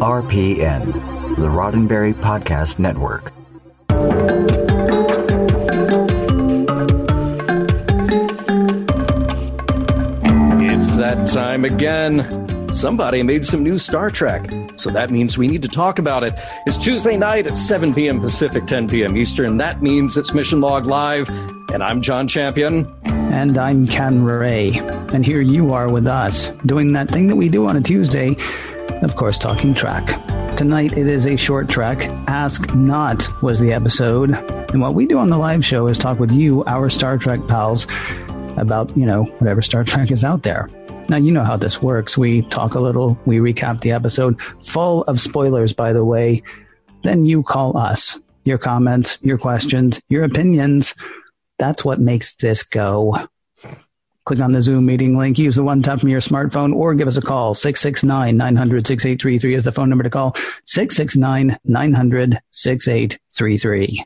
RPN, the Roddenberry Podcast Network. It's that time again. Somebody made some new Star Trek, so that means we need to talk about it. It's Tuesday night at 7 p.m. Pacific, 10 p.m. Eastern. That means it's Mission Log Live, and I'm John Champion. And I'm Ken Ray. And here you are with us, doing that thing that we do on a Tuesday, of course, talking Trek. Tonight it is a short Trek. Ask Not was the episode. And what we do on the live show is talk with you, our Star Trek pals, about, you know, whatever Star Trek is out there. Now, you know how this works. We talk a little, we recap the episode, full of spoilers, by the way. Then you call us. Your comments, your questions, your opinions. That's what makes this go. Click on the Zoom meeting link, use the one tap from your smartphone, or give us a call. 669 900 6833 is the phone number to call. 669 900 6833.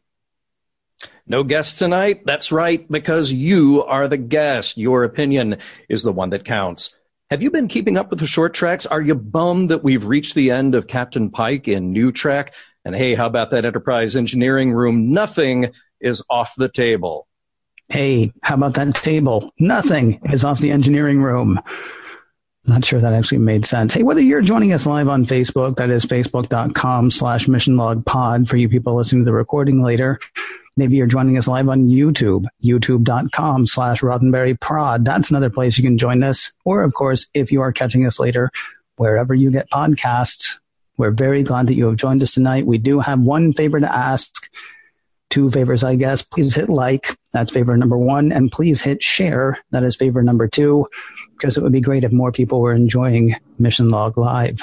No guest tonight? That's right, because you are the guest. Your opinion is the one that counts. Have you been keeping up with the short Treks? Are you bummed that we've reached the end of Captain Pike in New Trek? And hey, how about that Enterprise engineering room? Nothing is off the table. Hey, how about that table? Nothing is off the engineering room. Not sure that actually made sense. Hey, whether you're joining us live on Facebook, that is facebook.com slash missionlogpod for you people listening to the recording later. Maybe you're joining us live on YouTube, youtube.com slash Roddenberry That's another place you can join us. Or, of course, if you are catching us later, wherever you get podcasts, we're very glad that you have joined us tonight. We do have one favor to ask, two favors, I guess. Please hit like. That's favor number one. And please hit share. That is favor number two, because it would be great if more people were enjoying Mission Log Live.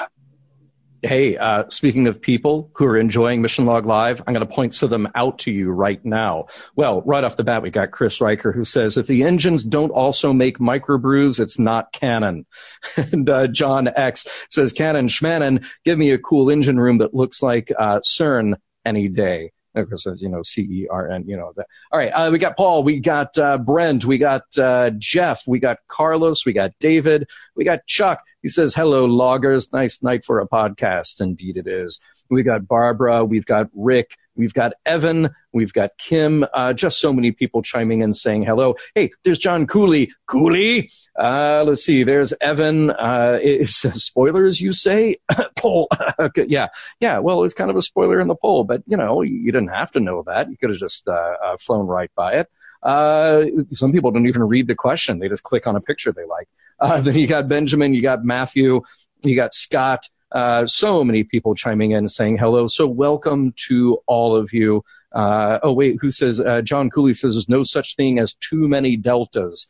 Hey, uh, speaking of people who are enjoying Mission Log Live, I'm going to point to them out to you right now. Well, right off the bat, we got Chris Riker who says, if the engines don't also make microbrews, it's not canon. and uh, John X says, Canon Schmanon, give me a cool engine room that looks like uh, CERN any day because you know C E R N. You know that. All right, uh, we got Paul, we got uh, Brent, we got uh, Jeff, we got Carlos, we got David, we got Chuck. He says, "Hello, loggers. Nice night for a podcast. Indeed, it is." We got Barbara, we've got Rick, we've got Evan, we've got Kim. Uh, just so many people chiming in saying hello. Hey, there's John Cooley. Cooley. Uh, let's see. There's Evan. Uh, spoilers you say? poll. okay, yeah, yeah. Well, it's kind of a spoiler in the poll, but you know, you didn't have to know that. You could have just uh, uh, flown right by it. Uh, some people don't even read the question; they just click on a picture they like. Uh, then you got Benjamin, you got Matthew, you got Scott. Uh, so many people chiming in saying hello. So welcome to all of you. Uh, oh wait, who says? Uh, John Cooley says there's no such thing as too many deltas.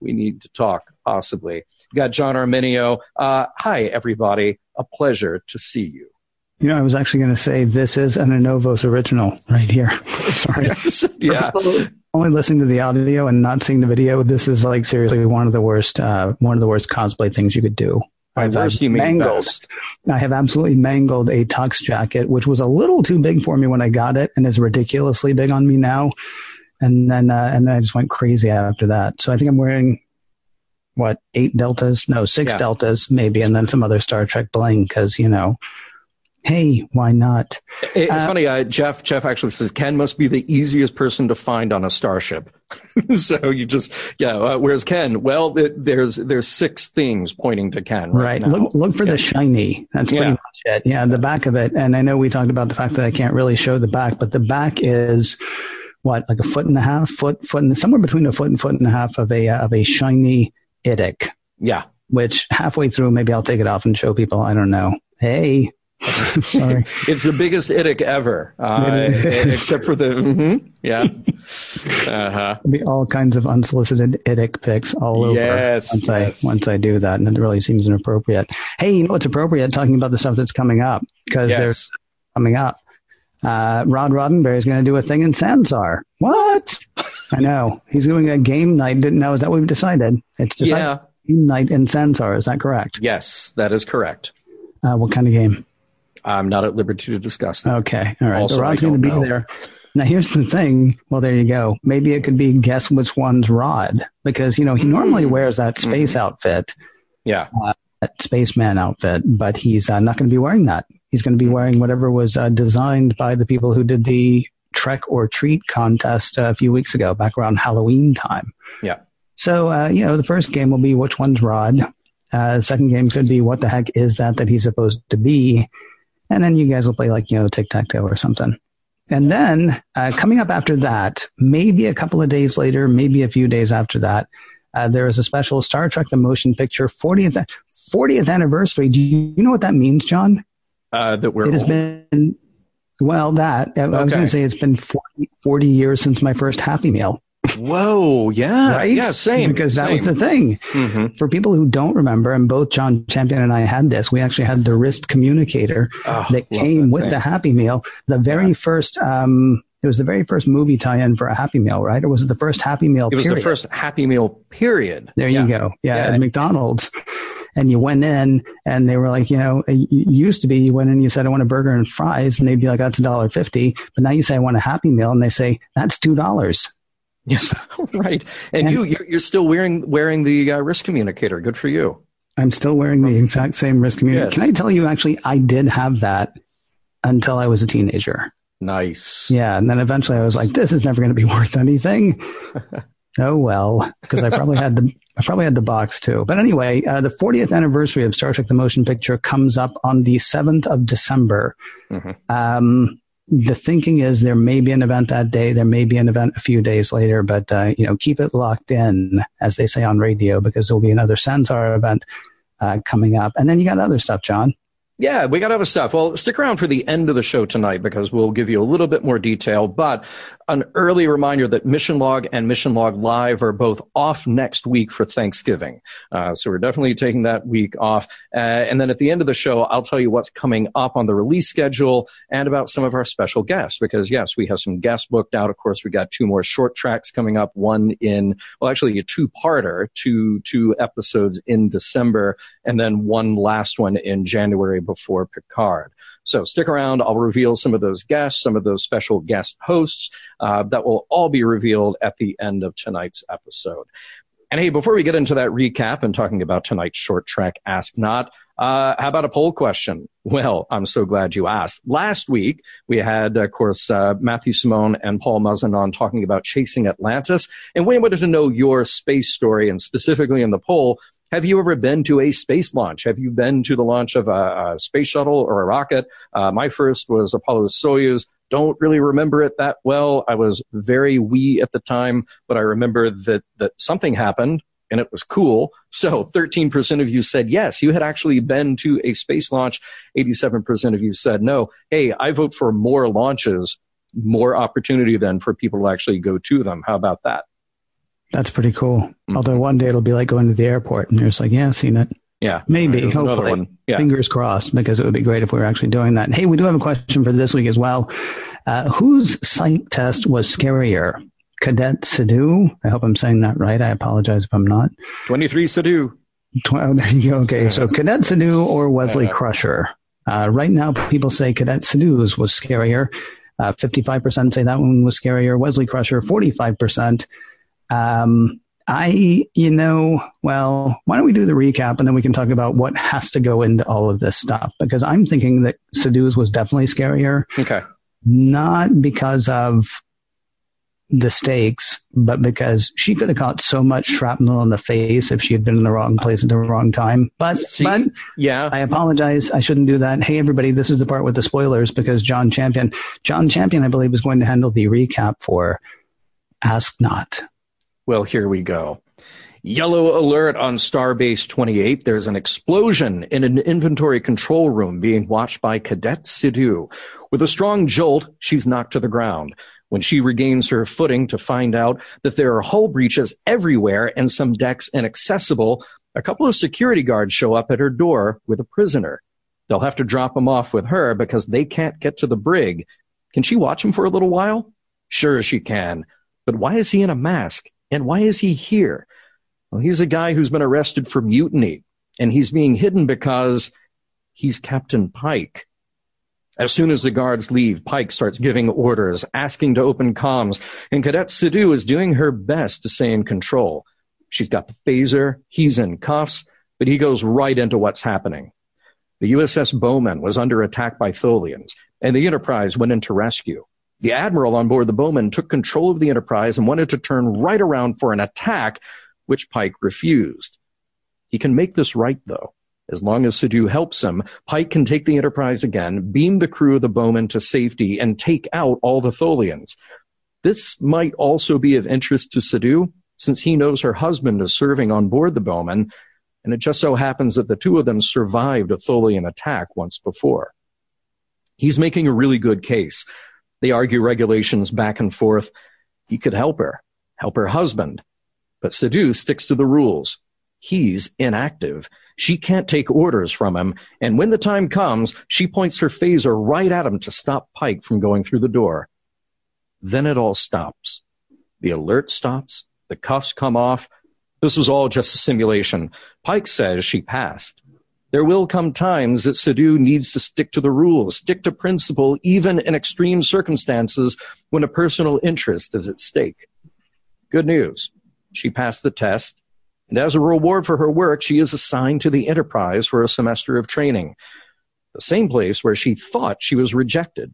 We need to talk possibly. You got John Arminio. Uh, hi everybody, a pleasure to see you. You know, I was actually going to say this is an Anovos original right here. Sorry. yeah. Only listening to the audio and not seeing the video. This is like seriously one of the worst, uh, one of the worst cosplay things you could do. I've, I've mangled. I have absolutely mangled a tux jacket, which was a little too big for me when I got it, and is ridiculously big on me now. And then, uh, and then I just went crazy after that. So I think I'm wearing what eight deltas? No, six yeah. deltas maybe, and then some other Star Trek bling because you know hey, why not? It's uh, funny. Uh, Jeff Jeff actually says Ken must be the easiest person to find on a starship. so you just yeah. Uh, whereas Ken, well, it, there's there's six things pointing to Ken. Right. right. Look look for the shiny. That's pretty yeah. much it. Yeah, the back of it. And I know we talked about the fact that I can't really show the back, but the back is what like a foot and a half, foot foot and somewhere between a foot and foot and a half of a uh, of a shiny idic. Yeah. Which halfway through, maybe I'll take it off and show people. I don't know. Hey, Sorry. it's the biggest idic ever, uh, except for the, mm-hmm, yeah. Uh-huh. be all kinds of unsolicited idic pics all over yes, once, yes. I, once I do that. And it really seems inappropriate. Hey, you know what's appropriate? Talking about the stuff that's coming up because yes. there's coming up. Uh, Rod Roddenberry is going to do a thing in Sansar. What? I know. He's doing a game night. Didn't know. Is that what we've decided? It's decided yeah. game night in Sansar. Is that correct? Yes, that is correct. Uh, what kind of game? I'm not at liberty to discuss. That. Okay, all right. Also, so Rod's going to be know. there. Now here's the thing. Well, there you go. Maybe it could be guess which one's Rod because you know he normally mm. wears that space mm. outfit. Yeah. Uh, that spaceman outfit, but he's uh, not going to be wearing that. He's going to be wearing whatever was uh, designed by the people who did the Trek or Treat contest uh, a few weeks ago, back around Halloween time. Yeah. So, uh, you know, the first game will be which one's Rod. Uh, the second game could be what the heck is that that he's supposed to be. And then you guys will play like, you know, tic tac toe or something. And then uh, coming up after that, maybe a couple of days later, maybe a few days after that, uh, there is a special Star Trek the Motion Picture 40th 40th anniversary. Do you, know what that means, John? Uh, that we're it has old. been well that I, okay. I was going to say it's been 40, 40, years since my first Happy Meal. Whoa, yeah, right, yeah, same. Because same. that was the thing. Mm-hmm. For people who don't remember, and both John Champion and I had this, we actually had the wrist communicator oh, that came that with thing. the Happy Meal. The very yeah. first um, it was the very first movie tie-in for a Happy Meal, right? Or was it the first Happy Meal? It was period? the first Happy Meal period. There yeah. you go. Yeah, yeah, at McDonald's. And you went in, and they were like, you know, it used to be you went in, and you said, "I want a burger and fries," and they'd be like, "That's a dollar fifty. But now you say, "I want a Happy Meal," and they say, "That's two dollars." Yes, right. And, and, you, you're still wearing wearing the uh, wrist communicator. Good for you. I'm still wearing the exact same wrist communicator. Yes. Can I tell you? Actually, I did have that until I was a teenager. Nice. Yeah. And then eventually I was like, this is never going to be worth anything. oh, well, because I probably had the, I probably had the box too. But anyway, uh, the 40th anniversary of Star Trek The Motion Picture comes up on the 7th of December. Mm-hmm. Um, the thinking is there may be an event that day, there may be an event a few days later, but uh, you know, keep it locked in, as they say on radio, because there'll be another Sansar event uh, coming up, and then you got other stuff, John. Yeah, we got other stuff. Well, stick around for the end of the show tonight because we'll give you a little bit more detail. But an early reminder that Mission Log and Mission Log Live are both off next week for Thanksgiving. Uh, so we're definitely taking that week off. Uh, and then at the end of the show, I'll tell you what's coming up on the release schedule and about some of our special guests. Because yes, we have some guests booked out. Of course, we got two more short Treks coming up. One in, well, actually a two-parter, two two episodes in December, and then one last one in January before Picard. So stick around. I'll reveal some of those guests, some of those special guest hosts uh, that will all be revealed at the end of tonight's episode. And hey, before we get into that recap and talking about tonight's short Trek Ask Not, uh, how about a poll question? Well, I'm so glad you asked. Last week, we had, of course, uh, Matthew Simone and Paul Muzzin on talking about chasing Atlantis. And we wanted to know your space story and specifically in the poll, have you ever been to a space launch? Have you been to the launch of a, a space shuttle or a rocket? Uh, my first was Apollo Soyuz. Don't really remember it that well. I was very wee at the time, but I remember that, that something happened and it was cool. So 13% of you said yes, you had actually been to a space launch. 87% of you said no. Hey, I vote for more launches, more opportunity then for people to actually go to them. How about that? That's pretty cool. Mm-hmm. Although one day it'll be like going to the airport and you're just like, yeah, seen it. Yeah. Maybe, hopefully. Yeah. Fingers crossed, because it would be great if we were actually doing that. Hey, we do have a question for this week as well. Uh, whose psych test was scarier? Cadet Sidhu? I hope I'm saying that right. I apologize if I'm not. 23 Sidhu. Oh, there you go. Okay. So Cadet Sidhu or Wesley Crusher? Uh, right now, people say Cadet Sidhu's was scarier. Uh, 55% say that one was scarier. Wesley Crusher, 45%. Um, I, you know, well, why don't we do the recap and then we can talk about what has to go into all of this stuff? Because I'm thinking that Sidhu's was definitely scarier. Okay. Not because of the stakes, but because she could have caught so much shrapnel in the face if she had been in the wrong place at the wrong time. But, See, but yeah, I apologize. I shouldn't do that. Hey, everybody, this is the part with the spoilers because John Champion, John Champion, I believe, is going to handle the recap for Ask Not. Well, here we go. Yellow alert on Starbase 28. There's an explosion in an inventory control room being watched by Cadet Sidhu. With a strong jolt, she's knocked to the ground. When she regains her footing to find out that there are hull breaches everywhere and some decks inaccessible, a couple of security guards show up at her door with a prisoner. They'll have to drop him off with her because they can't get to the brig. Can she watch him for a little while? Sure, she can. But why is he in a mask? And why is he here? Well, he's a guy who's been arrested for mutiny, and he's being hidden because he's Captain Pike. As soon as the guards leave, Pike starts giving orders, asking to open comms, and Cadet Sidhu is doing her best to stay in control. She's got the phaser, he's in cuffs, but he goes right into what's happening. The USS Bowman was under attack by Tholians, and the Enterprise went into rescue. The admiral on board the Bowman took control of the Enterprise and wanted to turn right around for an attack, which Pike refused. He can make this right, though. As long as Sidhu helps him, Pike can take the Enterprise again, beam the crew of the Bowman to safety, and take out all the Tholians. This might also be of interest to Sidhu, since he knows her husband is serving on board the Bowman, and it just so happens that the two of them survived a Tholian attack once before. He's making a really good case. They argue regulations back and forth. He could help her, help her husband. But Sidhu sticks to the rules. He's inactive. She can't take orders from him. And when the time comes, she points her phaser right at him to stop Pike from going through the door. Then it all stops. The alert stops. The cuffs come off. This was all just a simulation. Pike says she passed. There will come times that Sidhu needs to stick to the rules, stick to principle, even in extreme circumstances when a personal interest is at stake. Good news. She passed the test, and as a reward for her work, she is assigned to the Enterprise for a semester of training. The same place where she thought she was rejected.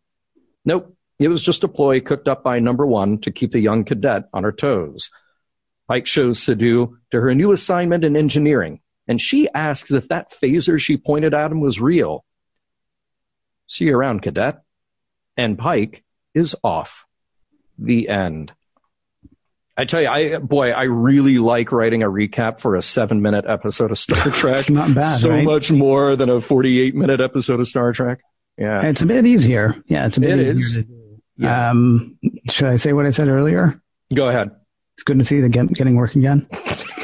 Nope, it was just a ploy cooked up by number one to keep the young cadet on her toes. Pike shows Sidhu to her new assignment in engineering, and she asks if that phaser she pointed at him was real. See you around, cadet. And Pike is off. The end. I tell you, I boy, I really like writing a recap for a seven-minute episode of Star Trek. it's not bad. So right? much more than a forty-eight-minute episode of Star Trek. Yeah, It's a bit easier. Yeah, it's a bit It easier. is. Yeah. Um, should I say what I said earlier? Go ahead. It's good to see the get, getting work again.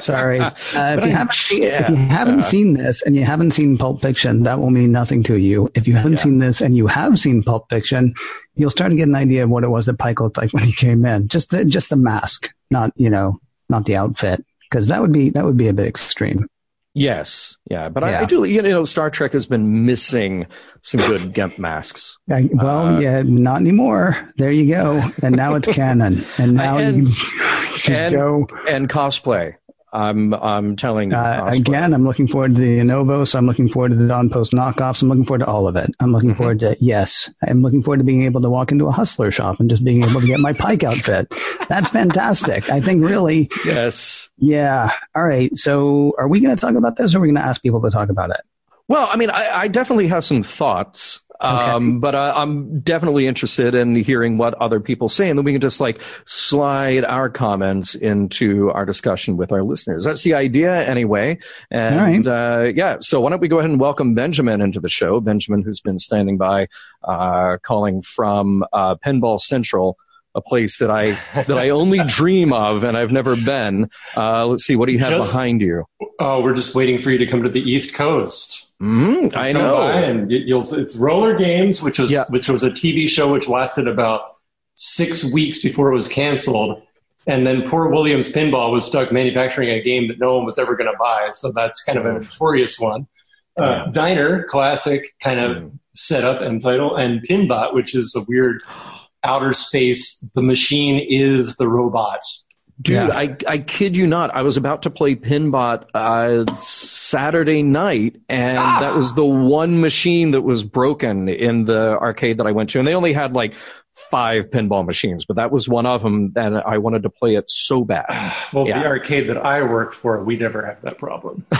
Sorry. Uh, if, you haven't seen, if you haven't seen this and you haven't seen Pulp Fiction, that will mean nothing to you. If you haven't Yeah. seen this and you have seen Pulp Fiction, you'll start to get an idea of what it was that Pike looked like when he came in. Just the, just the mask, not you know, not the outfit, because that would be that would be a bit extreme. Yes, yeah, but I, Yeah. I do. You know, Star Trek has been missing some good gimp masks. I, well, Uh, yeah, not anymore. There you go. And now it's canon. And now And- you can just and- go. and cosplay. I'm I'm telling Uh, again, I'm looking forward to the Novos. I'm looking forward to the Don Post knockoffs. I'm looking forward to all of it. I'm looking Mhm. forward to, yes, I'm looking forward to being able to walk into a hustler shop and just being able to get my Pike outfit. That's fantastic. I think really, Yes. yeah. All right. So are we going to talk about this or are we going to ask people to talk about it? Well, I mean, I, I definitely have some thoughts, um, but uh, I'm definitely interested in hearing what other people say, and then we can just like slide our comments into our discussion with our listeners. That's the idea, anyway. And uh, yeah, so why don't we go ahead and welcome Benjamin into the show? Benjamin, who's been standing by, uh, calling from uh, Pinball Central. A place that I that I only dream of and I've never been. Uh, let's see, what do you have Just- behind you? Oh, we're just waiting for you to come to the East Coast. Mm, I know. and you- you'll. It's Roller Games, which was Yeah. which was a TV show which lasted about six weeks before it was canceled, and then poor Williams Pinball was stuck manufacturing a game that no one was ever going to buy. So that's kind of a notorious one. Uh, Yeah. Diner, classic kind of Mm. setup and title, and Pinbot, which is a weird outer space. The machine is the robot. Dude, Yeah. I, I kid you not. I was about to play Pinbot uh, Saturday night, and Ah! that was the one machine that was broken in the arcade that I went to. And they only had like five pinball machines, but that was one of them, and I wanted to play it so bad. Well, Yeah. the arcade that I worked for, we never have that problem.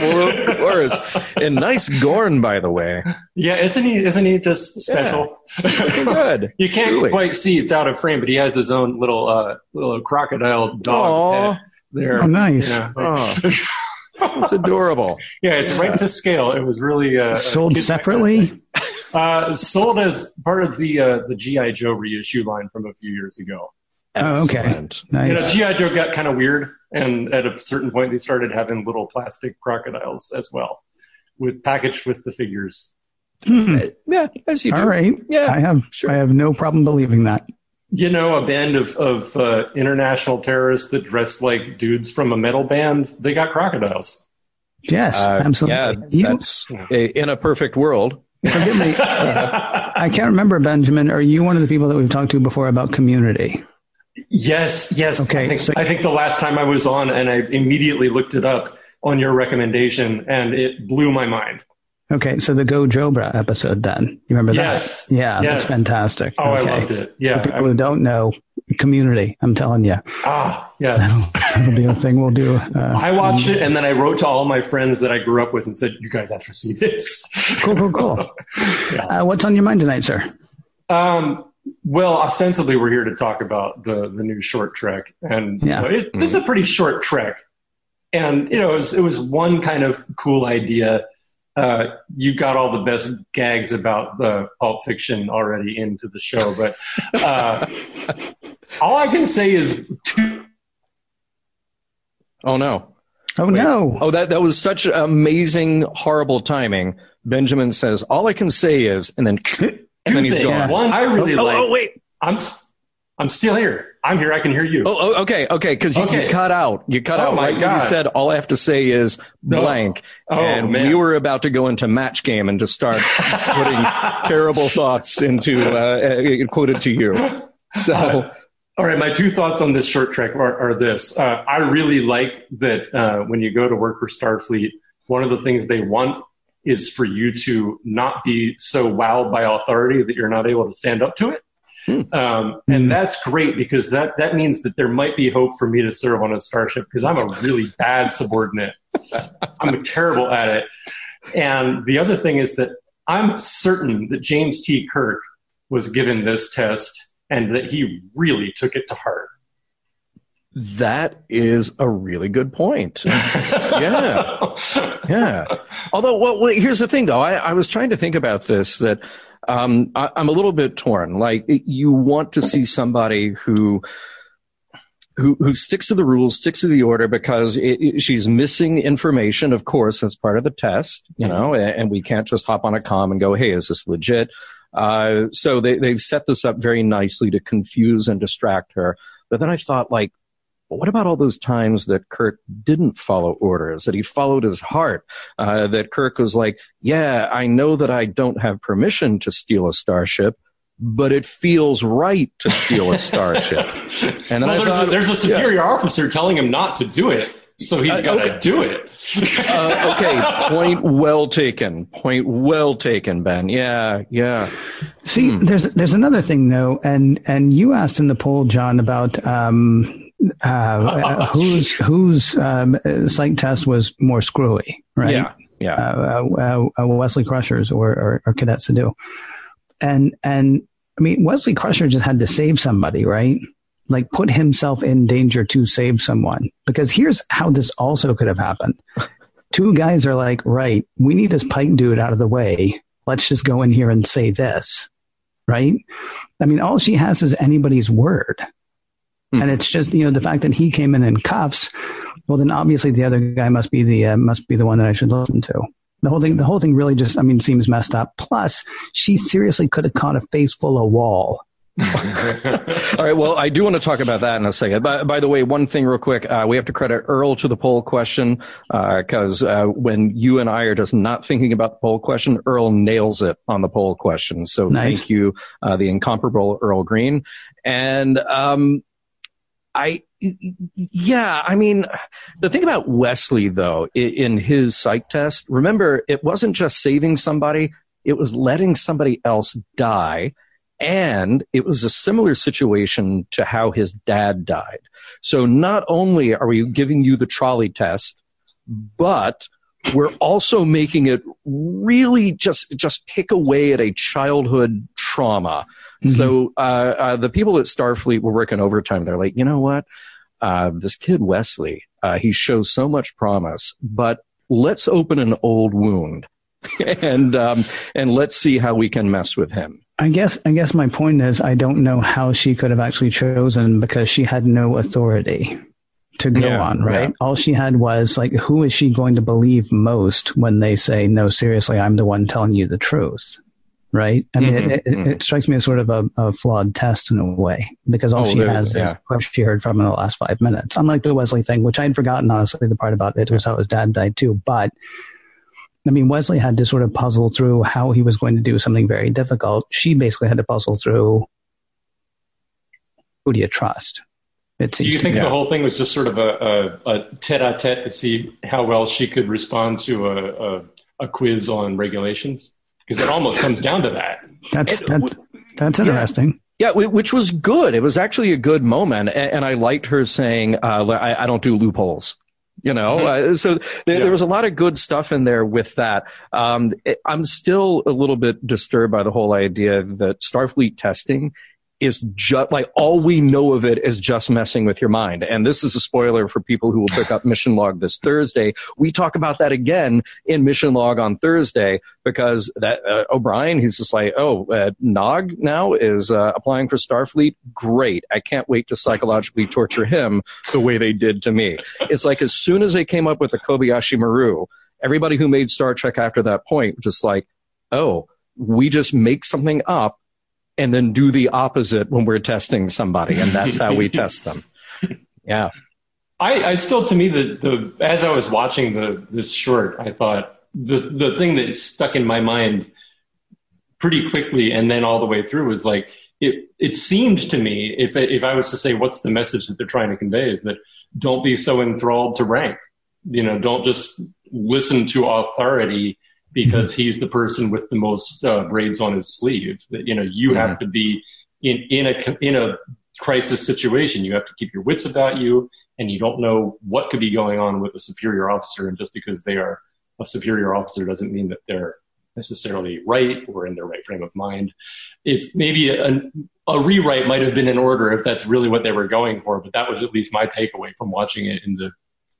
well, of course. And nice Gorn, by the way. Yeah, isn't he? Isn't he just special? Good. you can't Truly. quite see; it's out of frame, but he has his own little uh, little crocodile dog Aw. pet there. Oh, nice. You know, Oh. It's adorable. yeah, it's right to scale. It was really uh, Sold kid- separately? Uh, sold as part of the uh, the GI Joe reissue line from a few years ago. Oh, okay. Excellent. You know, Nice. GI Joe got kind of weird, and at a certain point, they started having little plastic crocodiles as well, with packaged with the figures. Hmm. Yeah, as you do. All right. Yeah, I have sure. I have no problem believing that. You know, a band of, of uh, international terrorists that dressed like dudes from a metal band, they got crocodiles. Yes, Uh, absolutely. Yeah, that's in a perfect world. Forgive me. I can't remember, Benjamin. Are you one of the people that we've talked to before about community? yes, yes. Okay, I think, so- I think the last time I was on and I immediately looked it up, on your recommendation, and it blew my mind. Okay, so the Go Jobra episode then. You remember Yes. that? Yes. Yeah, Yes. that's fantastic. Oh, okay. I loved it. Yeah. For people who don't know, community, I'm telling you. ah, yes. That'll be a thing we'll do. Uh, I watched it and then I wrote to all my friends that I grew up with and said, "You guys have to see this." cool, cool, cool. Yeah. Uh, what's on your mind tonight, sir? Um, well, ostensibly, we're here to talk about the the new short trek, and you know, it, this is a pretty short trek. And you know, it was, it was one kind of cool idea. Uh, you got all the best gags about the Pulp Fiction already into the show, but uh, all I can say is oh no. Oh, Wait. no. Oh, that that was such amazing, horrible timing. Benjamin says, "All I can say is," and then and then he's things. gone. One, I really oh, liked. oh, wait. I'm I'm still here. I'm here. I can hear you. Oh, oh, okay, okay. Because you, Okay. you cut out. You cut Oh, out my right when you said, "All I have to say is No. blank," Oh, and man. we were about to go into match game and just start putting terrible thoughts into uh, uh, quoted to you. So. All right, my two thoughts on this short trek are, are this. Uh, I really like that uh, when you go to work for Starfleet, one of the things they want is for you to not be so wowed by authority that you're not able to stand up to it. Um, and that's great because that, that means that there might be hope for me to serve on a starship because I'm a really bad subordinate. I'm terrible at it. And the other thing is that I'm certain that James T. Kirk was given this test and that he really took it to heart. That is a really good point. yeah. Yeah. Although, well, well, here's the thing, though. I, I was trying to think about this that um, I, I'm a little bit torn. Like, you want to see somebody who. Who, who sticks to the rules, sticks to the order because it, it- she's missing information, of course, as part of the test, you know, and, and we can't just hop on a com and go, hey, is this legit? Uh, so they, they've set this up very nicely to confuse and distract her. But then I thought, like, what about all those times that Kirk didn't follow orders, that he followed his heart, uh, that Kirk was like, yeah, I know that I don't have permission to steal a starship, but it feels right to steal a starship. And then well, I there's, thought, a, there's a superior officer telling him not to do it, so he's Uh, got to okay. do it. uh, okay, point well taken. Point well taken, Ben. Yeah, yeah. See, there's there's another thing though, and and you asked in the poll, John, about um, uh, uh, whose whose um, uh, psych test was more screwy, right? Yeah, yeah. uh, uh, uh, Wesley Crusher's or, or, or Cadet Sidhu. And, and I mean, Wesley Crusher just had to save somebody, right? Like put himself in danger to save someone. Because here's how this also could have happened. Two guys are like, right, we need this Pike dude out of the way. Let's just go in here and say this, right? I mean, all she has is anybody's word. Mhm. And it's just, you know, the fact that he came in in cuffs, well, then obviously the other guy must be the, uh, must be the one that I should listen to. The whole thing, the whole thing really just, I mean, seems messed up. Plus, she seriously could have caught a face full of wall. All right. Well, I do want to talk about that in a second. By, by the way, one thing real quick, uh, we have to credit Earl to the poll question because uh, when you and I are just not thinking about the poll question, Earl nails it on the poll question. So Nice. thank you, uh, the incomparable Earl Green. And um, I, yeah, I mean, the thing about Wesley though, in his psych test, remember, it wasn't just saving somebody; it was letting somebody else die. And it was a similar situation to how his dad died. So not only are we giving you the trolley test, but we're also making it really just just pick away at a childhood trauma. So uh, uh, the people at Starfleet were working overtime. They're like, you know what? Uh, this kid Wesley, uh, he shows so much promise, but let's open an old wound and um, and let's see how we can mess with him. I guess, I guess my point is, I don't know how she could have actually chosen because she had no authority to go Yeah, on, right? yeah. All she had was like, who is she going to believe most when they say, no, seriously, I'm the one telling you the truth? Right. I mean, Mhm, it, it, it strikes me as sort of a, a flawed test in a way because all Oh, she has yeah. is what she heard from in the last five minutes. Unlike the Wesley thing, which I had forgotten, honestly, the part about it was how his dad died too. But I mean, Wesley had to sort of puzzle through how he was going to do something very difficult. She basically had to puzzle through who do you trust? It Do you think the whole thing was just sort of a, a, a tete-a-tete to see how well she could respond to a, a, a quiz on regulations? Because it almost comes down to that. That's It- that's that's interesting. Yeah, wh- which was good. It was actually a good moment, and, and I liked her saying, uh, I, "I don't do loopholes." You know, uh, so there, Yeah. there was a lot of good stuff in there with that. Um, it- I'm still a little bit disturbed by the whole idea that Starfleet testing is just like all we know of it is just messing with your mind. And this is a spoiler for people who will pick up Mission Log this Thursday. We talk about that again in Mission Log on Thursday because that uh, O'Brien, he's just like, oh, uh, Nog now is uh, applying for Starfleet. Great. I can't wait to psychologically torture him the way they did to me. It's like as soon as they came up with the Kobayashi Maru, everybody who made Star Trek after that point just like, oh, we just make something up and then do the opposite when we're testing somebody, and that's how we test them. Yeah. I, I still, to me, the, the as I was watching the this short, I thought the the thing that stuck in my mind pretty quickly, and then all the way through, was like it. It seemed to me, if if I was to say what's the message that they're trying to convey, is that don't be so enthralled to rank. You know, don't just listen to authority because he's the person with the most uh, braids on his sleeve. That you know, you have to be in in a in a crisis situation. You have to keep your wits about you and you don't know what could be going on with a superior officer. And just because they are a superior officer doesn't mean that they're necessarily right or in their right frame of mind. It's maybe a, a rewrite might have been in order if that's really what they were going for, but that was at least my takeaway from watching it in the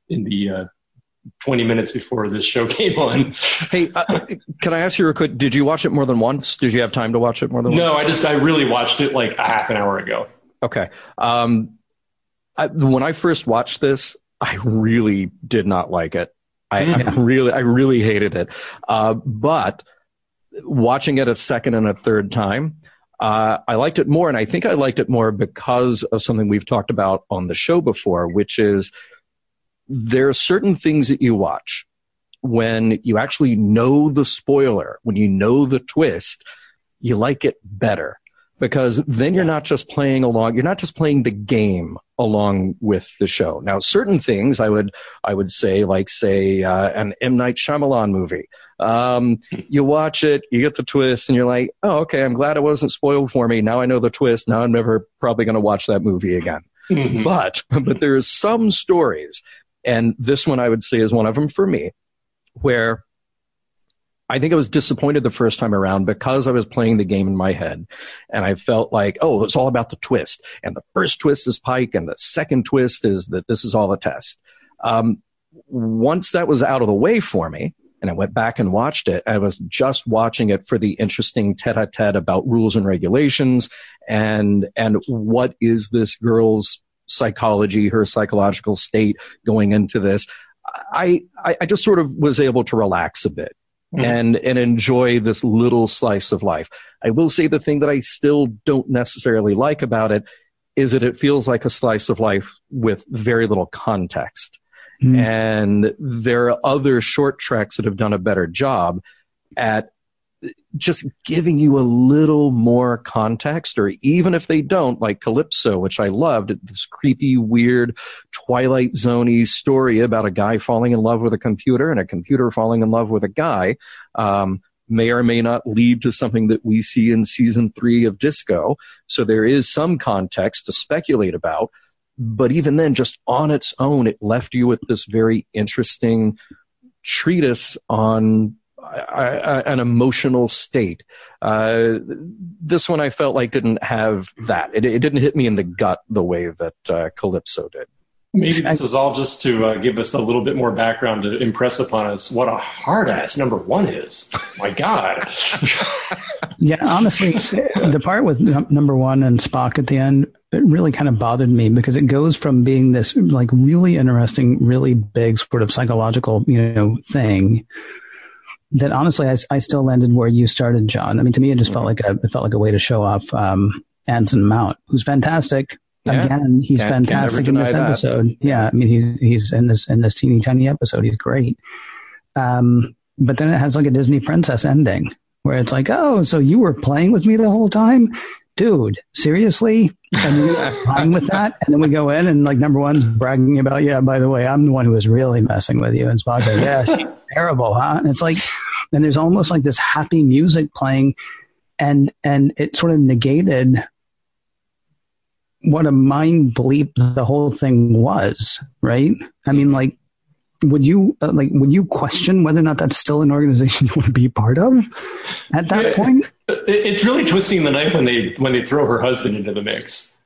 in the uh, 20 minutes before this show came on. Hey, uh, can I ask you real quick? Did you watch it more than once? Did you have time to watch it more than once? No, I just I really watched it like a half an hour ago. Okay. Um, I, when I first watched this, I really did not like it. I, I really, I really hated it. Uh, but watching it a second and a third time, uh, I liked it more. And I think I liked it more because of something we've talked about on the show before, which is there are certain things that you watch when you actually know the spoiler, when you know the twist, you like it better because then you're not just playing along you're not just playing the game along with the show. Now certain things i would i would say like say uh, an m. Night Shyamalan movie. Um, you watch it you get the twist and you're like oh okay i'm glad it wasn't spoiled for me. Now i know the twist. Now i'm never probably going to watch that movie again. Mhm. but but there is some stories and this one i would say is one of them for me where I think I was disappointed the first time around because I was playing the game in my head and I felt like, oh, it's all about the twist. And the first twist is Pike and the second twist is that this is all a test. Um, once that was out of the way for me and I went back and watched it, I was just watching it for the interesting tete-a-tete about rules and regulations and, and what is this girl's psychology, her psychological state going into this. I, I, I just sort of was able to relax a bit Mhm. and and enjoy this little slice of life. I will say the thing that I still don't necessarily like about it is that it feels like a slice of life with very little context. Hmm. And there are other short treks that have done a better job at just giving you a little more context, or even if they don't, like Calypso, which I loved, this creepy, weird, Twilight Zoney story about a guy falling in love with a computer and a computer falling in love with a guy. Um, may or may not lead to something that we see in season three of Disco. So there is some context to speculate about. But even then, just on its own, it left you with this very interesting treatise on uh, uh, an emotional state. Uh, this one I felt like didn't have that. It, it didn't hit me in the gut the way that uh, Calypso did. Maybe this is all just to uh, give us a little bit more background to impress upon us what a hard ass number one is. My God. Yeah, honestly, the part with num- number one and Spock at the end it really kind of bothered me because it goes from being this like really interesting, really big sort of psychological, you know, thing that honestly I, I still landed where you started, John. I mean, to me, it just felt like a it felt like a way to show off um, Anson Mount, who's fantastic. Yeah. Again, he's Can't- can't fantastic in this deny that. episode. Yeah, I mean, he's he's in this in this teeny tiny episode. He's great. Um, but then it has like a Disney princess ending where it's like, oh, so you were playing with me the whole time? dude, seriously? And fine with that. And then we go in and like number one's bragging about, yeah, by the way, I'm the one who was really messing with you. And Spock's like, yeah, she's terrible, huh? And it's like, and there's almost like this happy music playing and, and it sort of negated what a mind bleep the whole thing was, right? I mean, like, would you uh, like would you question whether or not that's still an organization you want to be part of at that Yeah. point? It's really twisting the knife when they when they throw her husband into the mix.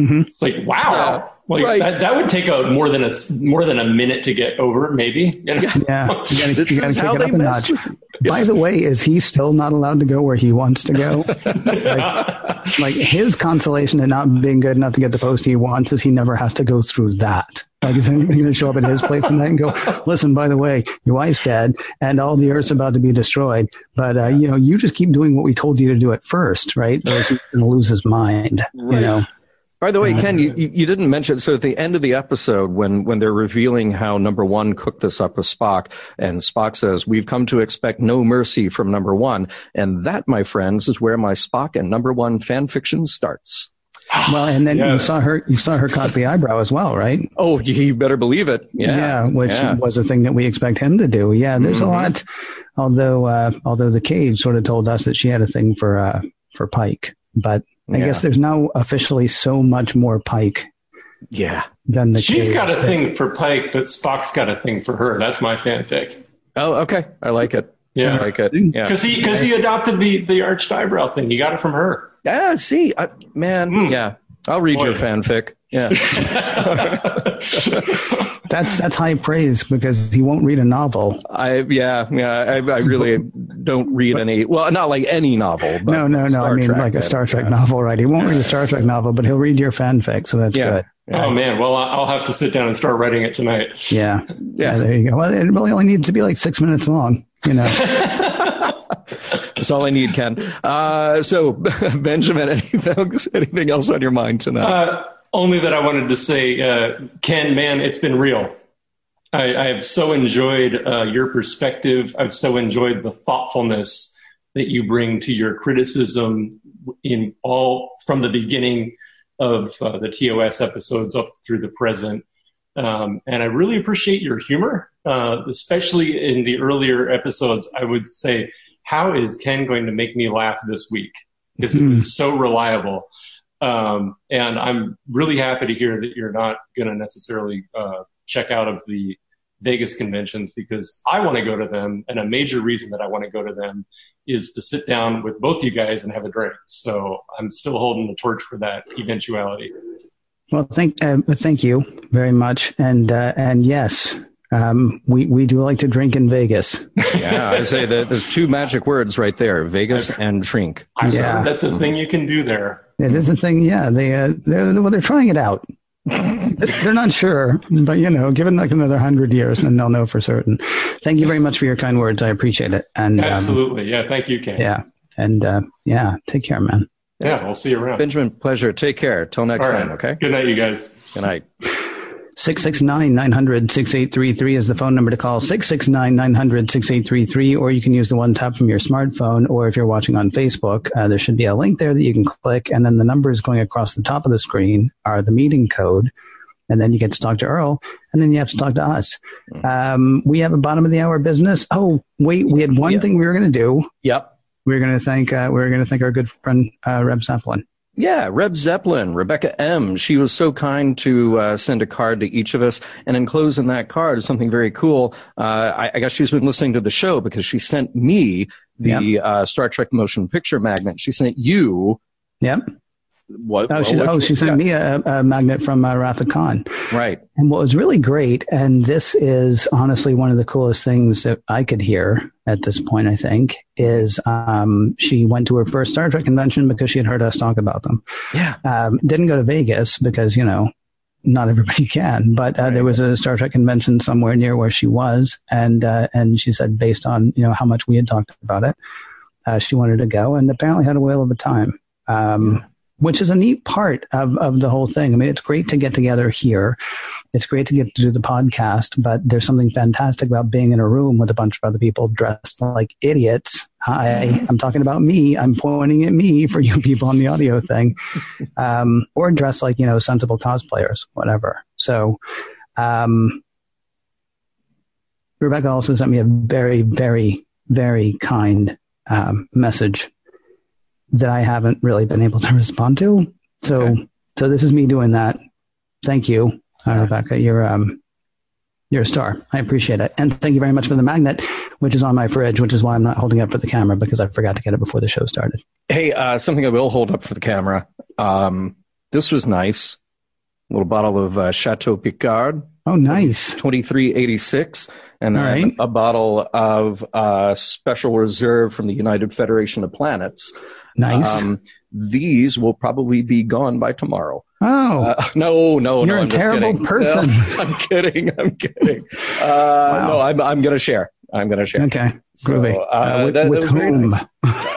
Mhm. It's like wow, like right. that, that would take a more than a s- more than a minute to get over, maybe. You know? Yeah, you gotta, This you gotta is how it they up a mess notch. By the way, is he still not allowed to go where he wants to go? like, like his consolation in not being good enough to get the post he wants is he never has to go through that. Like, is anybody going to show up at his place tonight and go, listen, by the way, your wife's dead and all the earth's about to be destroyed. But, uh, you know, you just keep doing what we told you to do at first, right? Or he's going to lose his mind, you know? By the way, Ken, you, you you didn't mention so at the end of the episode when when they're revealing how number one cooked this up with Spock, and Spock says, "We've come to expect no mercy from number one," and that, my friends, is where my Spock and number one fan fiction starts. Well, and then you saw her, you saw her cock the eyebrow as well, right? Oh, you better believe it. Yeah, which yeah. was a thing that we expect him to do. Yeah, there's Mhm. a lot. Although, uh, although the cage sort of told us that she had a thing for uh, for Pike, but I Yeah. guess there's now officially so much more Pike yeah. than the. She's cage. got a thing for Pike, but Spock's got a thing for her. That's my fanfic. Oh, okay. I like it. Yeah. I like it. Yeah. Because he because he adopted the the arched eyebrow thing. You got it from her. Yeah. See, I, man. Hmm. Yeah. I'll read Boy. your fanfic. Yeah. That's that's high praise because he won't read a novel. I yeah yeah I, I really don't read any well not like any novel but no, no, no. Star I mean, Trek, like a uh, Star Trek yeah. novel, right? He won't read a Star Trek novel, but he'll read your fanfic, so that's Yeah. good. oh man, well I- I'll have to sit down and start writing it tonight. Yeah. Yeah. There you go. Well, it really only needs to be like six minutes long. You know. That's all I need, Ken. Uh, so, Benjamin, anything else, anything else on your mind tonight? Uh, only that I wanted to say, uh, Ken, man, it's been real. I, I have so enjoyed uh, your perspective. I've so enjoyed the thoughtfulness that you bring to your criticism in all from the beginning of uh, the TOS episodes up through the present. Um, and I really appreciate your humor, uh, especially in the earlier episodes. I would say, how is Ken going to make me laugh this week? Because it was so reliable. Um, and I'm really happy to hear that you're not going to necessarily uh, check out of the Vegas conventions because I want to go to them. And a major reason that I want to go to them is to sit down with both you guys and have a drink. So I'm still holding the torch for that eventuality. Well, thank uh, thank you very much, and uh, and yes, um, we we do like to drink in Vegas. yeah, I say that there's two magic words right there: Vegas and drink. I Yeah. that's a thing you can do there. It is a thing. Yeah, they uh, they're well, they're trying it out. they're not sure, but you know, given like another hundred years, then they'll know for certain. Thank you very much for your kind words. I appreciate it. And um, Absolutely. Yeah. Thank you, Ken. yeah, and uh, yeah, take care, man. Yeah. I'll see you around. Benjamin, pleasure. Take care. Till next All right. time. Okay. Good night, you guys. Good night. 669 900 6833 is the phone number to call. 669 900 6833 or you can use the one tap from your smartphone or if you're watching on facebook uh, there should be a link there that you can click and then the numbers going across the top of the screen are the meeting code and then you get to talk to earl and then you have to talk to us. Um, we have a bottom of the hour business. Oh wait we had one thing we were going to do. Yep. We are going to thank uh, we were going to thank our good friend uh, reb Zeppelin. Yeah, Reb Zeppelin, Rebecca M. She was so kind to uh, send a card to each of us, and enclosed in that card is something very cool. Uh, I, I guess she's been listening to the show because she sent me the uh, Star Trek motion picture magnet. She sent you yep what? oh, she's, oh she sent me a, a magnet from uh, Wrath of Khan. right. And what was really great, and this is honestly one of the coolest things that I could hear at this point, I think, is um, she went to her first Star Trek convention because she had heard us talk about them. Yeah, Um, didn't go to Vegas because, you know, not everybody can, but uh, there was a Star Trek convention somewhere near where she was. And, uh, and she said, based on, you know, how much we had talked about it, uh, she wanted to go and apparently had a whale of a time. Um, which is a neat part of, of the whole thing. I mean, it's great to get together here. It's great to get to do the podcast, but there's something fantastic about being in a room with a bunch of other people dressed like idiots. Hi, I'm talking about me. I'm pointing at me for you people on the audio thing, um, or dressed like, you know, sensible cosplayers, whatever. So, um, Rebecca also sent me a very, very, very kind um, message that I haven't really been able to respond to. So, okay. so this is me doing that. Thank you, uh, Rebecca. You're um, you're a star. I appreciate it, and thank you very much for the magnet, which is on my fridge, which is why I'm not holding up for the camera because I forgot to get it before the show started. Hey, uh, something I will hold up for the camera. Um, this was nice. A little bottle of uh, Chateau Picard. Oh, nice. Twenty three eighty six and right. a bottle of uh, Special Reserve from the United Federation of Planets. Nice. Um, these will probably be gone by tomorrow. Oh uh, no, no, You're no! I'm a terrible person. No, I'm kidding. I'm kidding. Uh, wow. No, I'm I'm going to share. I'm going to share. Okay, so, uh, uh, with, that, with that whom? Nice.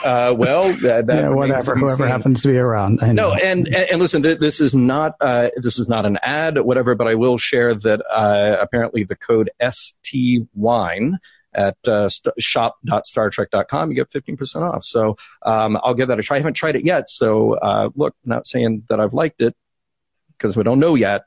Uh, well, that, yeah, whatever, whoever happens to be around. No, and, and, and listen, this is not uh, this is not an ad, whatever. But I will share that uh, apparently the code ST Wine at uh, st- shop.startrek.com, you get 15% off. So um, I'll give that a try. I haven't tried it yet. So uh, look, not saying that I've liked it because we don't know yet,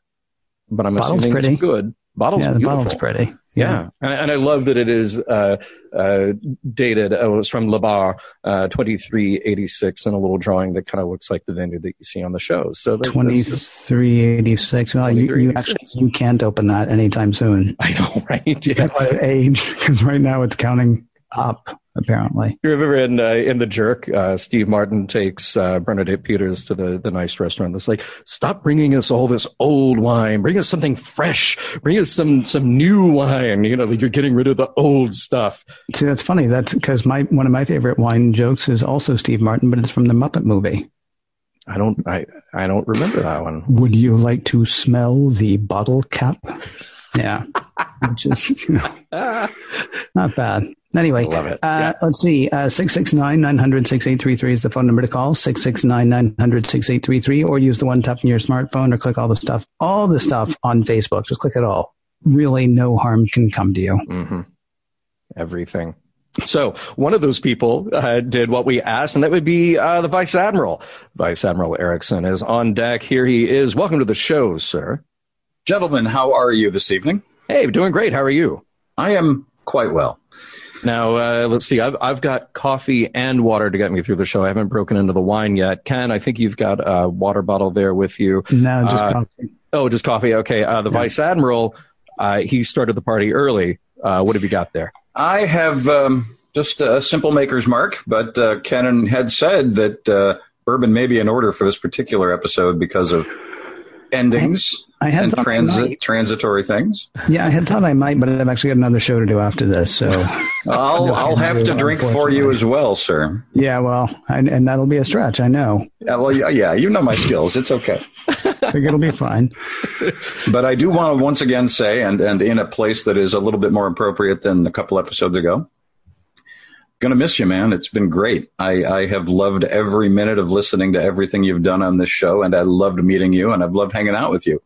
but I'm Bottle's assuming pretty. it's good. Bottle's yeah, the beautiful. bottle's pretty. Yeah, and, and, I love that it is uh, uh, dated. Oh, it's from La Barre, uh, twenty three eighty six, and a little drawing that kind of looks like the venue that you see on the shows. So twenty three eighty six. Well, you, you actually you can't open that anytime soon. I know, right? Yeah. age because right now it's counting up apparently. You remember in uh, in the Jerk, uh, Steve Martin takes uh, Bernadette Peters to the the nice restaurant. It's like, stop bringing us all this old wine. Bring us something fresh. Bring us some some new wine. You know, like you're getting rid of the old stuff. See, that's funny. That's because my one of my favorite wine jokes is also Steve Martin, but it's from the Muppet movie. I don't I I don't remember that one. Would you like to smell the bottle cap? Yeah, just you know, not bad. Anyway, love it. Uh, Let's see. Uh, 669 900 6833 is the phone number to call. 669 900 6833, or use the one tap on your smartphone or click all the stuff, all the stuff on Facebook. Just click it all. Really, no harm can come to you. Mm-hmm. Everything. So one of those people uh, did what we asked, and that would be uh, the Vice Admiral. Vice Admiral Erickson is on deck. Here he is. Welcome to the show, sir. Gentlemen, how are you this evening? Hey, doing great. How are you? I am quite well. Now, uh, let's see. I've, I've got coffee and water to get me through the show. I haven't broken into the wine yet. Ken, I think you've got a water bottle there with you. No, just uh, coffee. Oh, just coffee. Okay. Uh, the yeah. Vice Admiral, uh, he started the party early. Uh, what have you got there? I have um, just a simple maker's mark, but uh, Ken had said that bourbon may be in order for this particular episode because of endings I had and transit transitory things. Yeah, I had thought I might, but I've actually got another show to do after this, so I'll I'll have to drink for you as well, sir. Yeah, well, I, and that'll be a stretch. I know. Yeah, well, yeah, you know my skills. It's okay. I think it'll be fine. But I do want to once again say, and and in a place that is a little bit more appropriate than a couple episodes ago, Gonna miss you, man. It's been great. I, I have loved every minute of listening to everything you've done on this show, and I loved meeting you, and I've loved hanging out with you.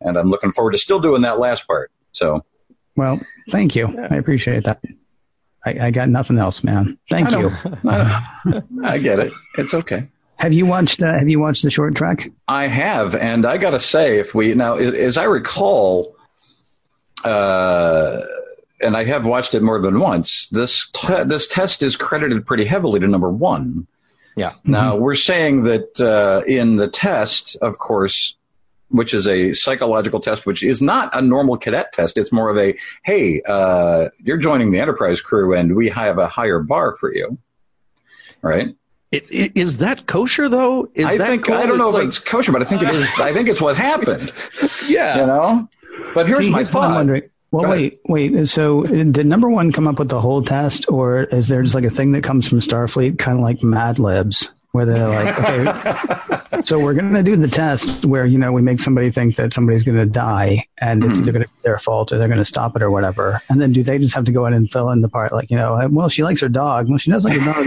And I'm looking forward to still doing that last part. So, well, thank you. I appreciate that. I, I got nothing else, man. Thank I you. I, I, get it. It's okay. Have you watched? Uh, have you watched the short Trek? I have, and I got to say, if we now, as, as I recall, uh, and I have watched it more than once. This te- this test is credited pretty heavily to number one. Yeah. Now mm-hmm. we're saying that uh, in the test, of course, which is a psychological test, which is not a normal cadet test. It's more of a hey, uh, you're joining the Enterprise crew, and we have a higher bar for you, right? It, it, is that kosher though? Is I think cool? I don't know it's if like, it's kosher, but I think it is. I think it's what happened. yeah, you know. But here's See, my here's thought. Well, wait, wait. So, did number one come up with the whole test, or is there just like a thing that comes from Starfleet, kind of like Mad Libs, where they're like, okay, so we're going to do the test where you know we make somebody think that somebody's going to die, and it's mm-hmm. either going to be their fault or they're going to stop it or whatever, and then do they just have to go in and fill in the part, like you know, well, she likes her dog, well, she does like her dog.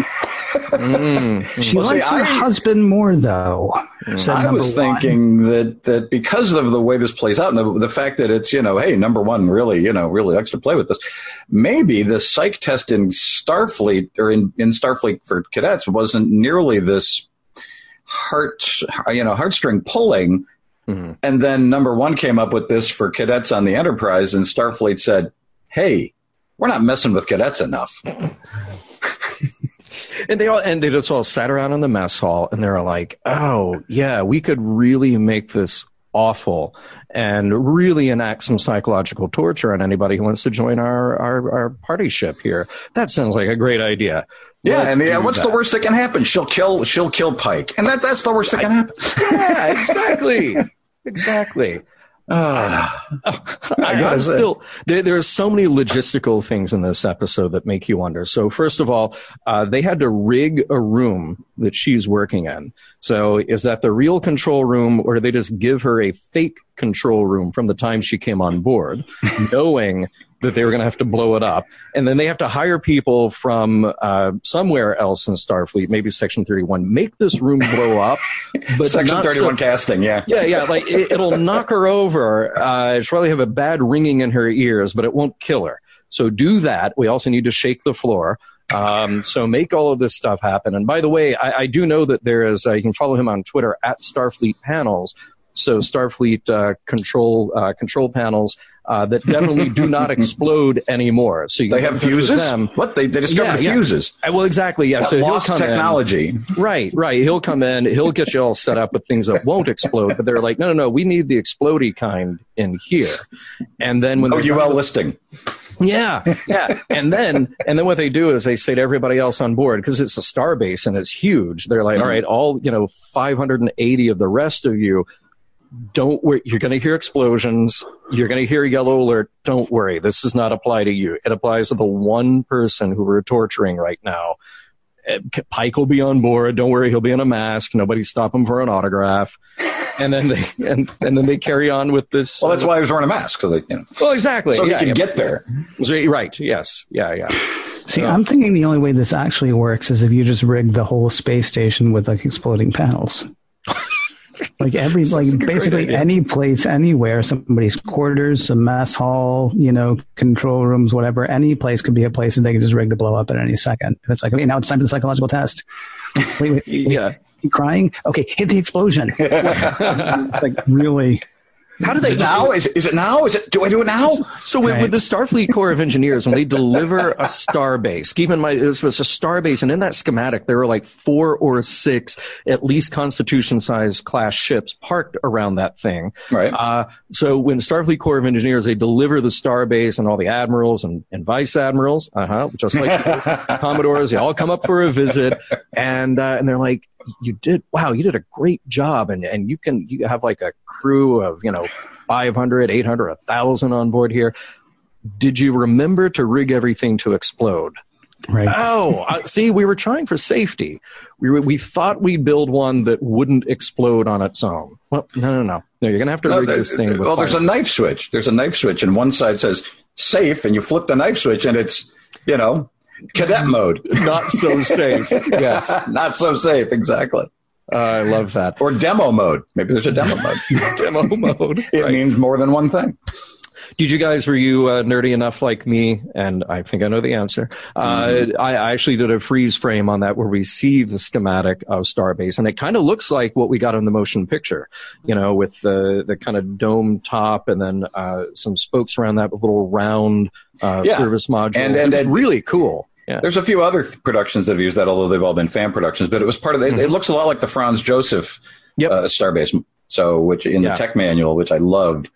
Mm. She Well, see, likes her I- husband more, though. said I number was one. thinking that that because of the way this plays out, and the, the fact that it's you know, hey, number one really you know really likes to play with this. Maybe the psych test in Starfleet or in, in Starfleet for cadets wasn't nearly this heart you know heartstring pulling. Mhm. And then number one came up with this for cadets on the Enterprise, and Starfleet said, "Hey, we're not messing with cadets enough." And they all and they just all sat around in the mess hall and they were like, "Oh yeah, we could really make this awful and really enact some psychological torture on anybody who wants to join our our, our party ship here. That sounds like a great idea." Yeah, Let's and yeah, what's the worst that can happen? She'll kill. She'll kill Pike, and that that's the worst that can happen. Yeah, exactly, exactly. Ah. I, gotta am still there. There are so many logistical things in this episode that make you wonder. So first of all, uh, they had to rig a room that she's working in. So is that the real control room, or do they just give her a fake control room from the time she came on board, knowing that they were going to have to blow it up, and then they have to hire people from uh, somewhere else in Starfleet, maybe Section Thirty One, make this room blow up. But Section not so- thirty-one casting. Yeah. yeah, yeah, like it, it'll knock her over. Uh, she'll probably have a bad ringing in her ears, but it won't kill her. So do that. We also need to shake the floor. Um, so make all of this stuff happen. And by the way, I, I do know that there is. Uh, you can follow him on Twitter at Starfleet Panels. So Starfleet uh, control uh, control panels uh, that definitely do not explode anymore. So you They have in fuses. Them. What they they discovered Yeah, yeah. fuses. Uh, Well, exactly. Yeah. so he'll Lost come in. technology. Right, right. He'll come in. He'll get you all set up with things that won't explode. But they're like, no, no, no. We need the explodey kind in here. And then when Oh, UL listing. yeah, yeah. And then and then what they do is they say to everybody else on board because it's a starbase and it's huge. They're like, all right, all you know, 580 of the rest of you. Don't worry. You're going to hear explosions. You're going to hear yellow alert. Don't worry. This does not apply to you. It applies to the one person who we're torturing right now. Uh, Pike will be on board. Don't worry, he'll be in a mask. Nobody stop him for an autograph. And then they and, and then they carry on with this. Well, that's why he was wearing a mask, so they, you know, well, exactly. so yeah, he yeah. could get there. So- right. Yes. Yeah. Yeah. See, I'm thinking the only way this actually works is if you just rig the whole space station with like exploding panels. Like every, like like a great basically any place, anywhere, somebody's quarters, a mess hall, you know, control rooms, whatever, any place could be a place that they could just rig to blow up at any second. If it's like, okay, now it's time for the psychological test. Wait, wait, wait, Yeah. crying? Okay, hit the explosion. like really. How do they it now? Is it, is it now? Is it? Do I do it now? So with, Right. with the Starfleet Corps of Engineers, when they deliver a star base, keep in mind this was a star base, and in that schematic there were like four or six at least Constitution-sized class ships parked around that thing. Right. Uh, so when the Starfleet Corps of Engineers they deliver the star base and all the admirals and, and vice admirals, uh huh, just like the commodores, they all come up for a visit, and uh, and they're like, "You did wow, you did a great job, and and you can you have like a crew of you know 500, 800, 1,000 on board here. Did you remember to rig everything to explode? Right. Oh, uh, see, we were trying for safety. We were, we thought we'd build one that wouldn't explode on its own. Well, no, no, no. No, you're going to have to No, rig there- this thing. With well, there's a knife switch. There's a knife switch, and one side says safe, and you flip the knife switch, and it's you know cadet mode. not so safe. yes, Not so safe, exactly. uh, I love that. Or demo mode. Maybe there's a demo mode. Demo mode. It Right. means more than one thing. Did you guys, were you uh, nerdy enough like me? And I think I know the answer. Uh, I, I actually did a freeze frame on that where we see the schematic of Starbase and it kind of looks like what we got in the motion picture, you know, with the, the kind of dome top and then, uh, some spokes around that with little round, uh, Yeah. service modules. And- and- it's and- really cool. Yeah. There's a few other th- productions that have used that, although they've all been fan productions. But it was part of. It, it looks a lot like the Franz Joseph Yep. uh, Starbase. So, which in Yeah. the tech manual, which I loved,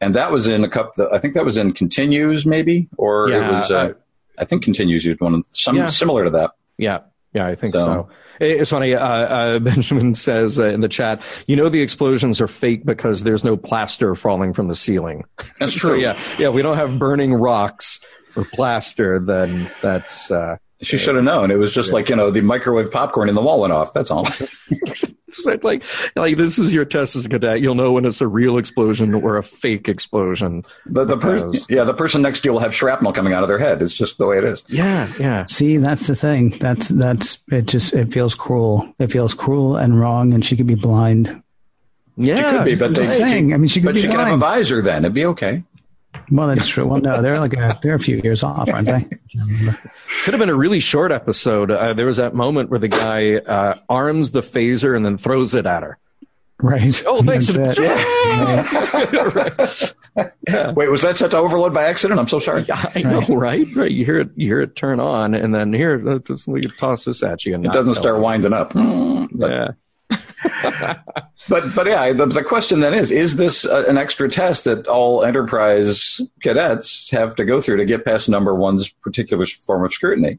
and that was in a couple. I think that was in Continues, maybe, or it was. Uh, uh, I think Continues used one some Yeah. similar to that. Yeah, yeah, I think So- so. It's funny. Uh, uh, Benjamin says uh, in the chat, "You know the explosions are fake because there's no plaster falling from the ceiling." That's So true. yeah, yeah, we don't have burning rocks or plaster. Then that's uh, She should have known. It was just like you know the microwave popcorn in the wall went off. That's all. Like, like, like this is your test as a cadet. You'll know when it's a real explosion or a fake explosion. The, the person, Because- yeah, the person next to you will have shrapnel coming out of their head. It's just the way it is. Yeah, yeah. See, that's the thing. That's that's it. Just it feels cruel. It feels cruel and wrong, and she could be blind. Yeah. She could be, but I'm they, just saying. I mean, she could be blind. but be she can have a visor then. It'd be okay. Well, that's true. Well, no, they're like a, they're a few years off, aren't they? Could have been a really short episode. Uh, there was that moment where the guy uh, arms the phaser and then throws it at her. Right. Oh, thanks. That's it. Wait, was that set to overload by accident? I'm so sorry. Yeah, I know, right? Right. You hear it. You hear it turn on, and then here, uh, just me toss this at you. And It doesn't start winding up. But, Yeah. But but yeah, the, the question then is: Is this uh, an extra test that all Enterprise cadets have to go through to get past number one's particular form of scrutiny?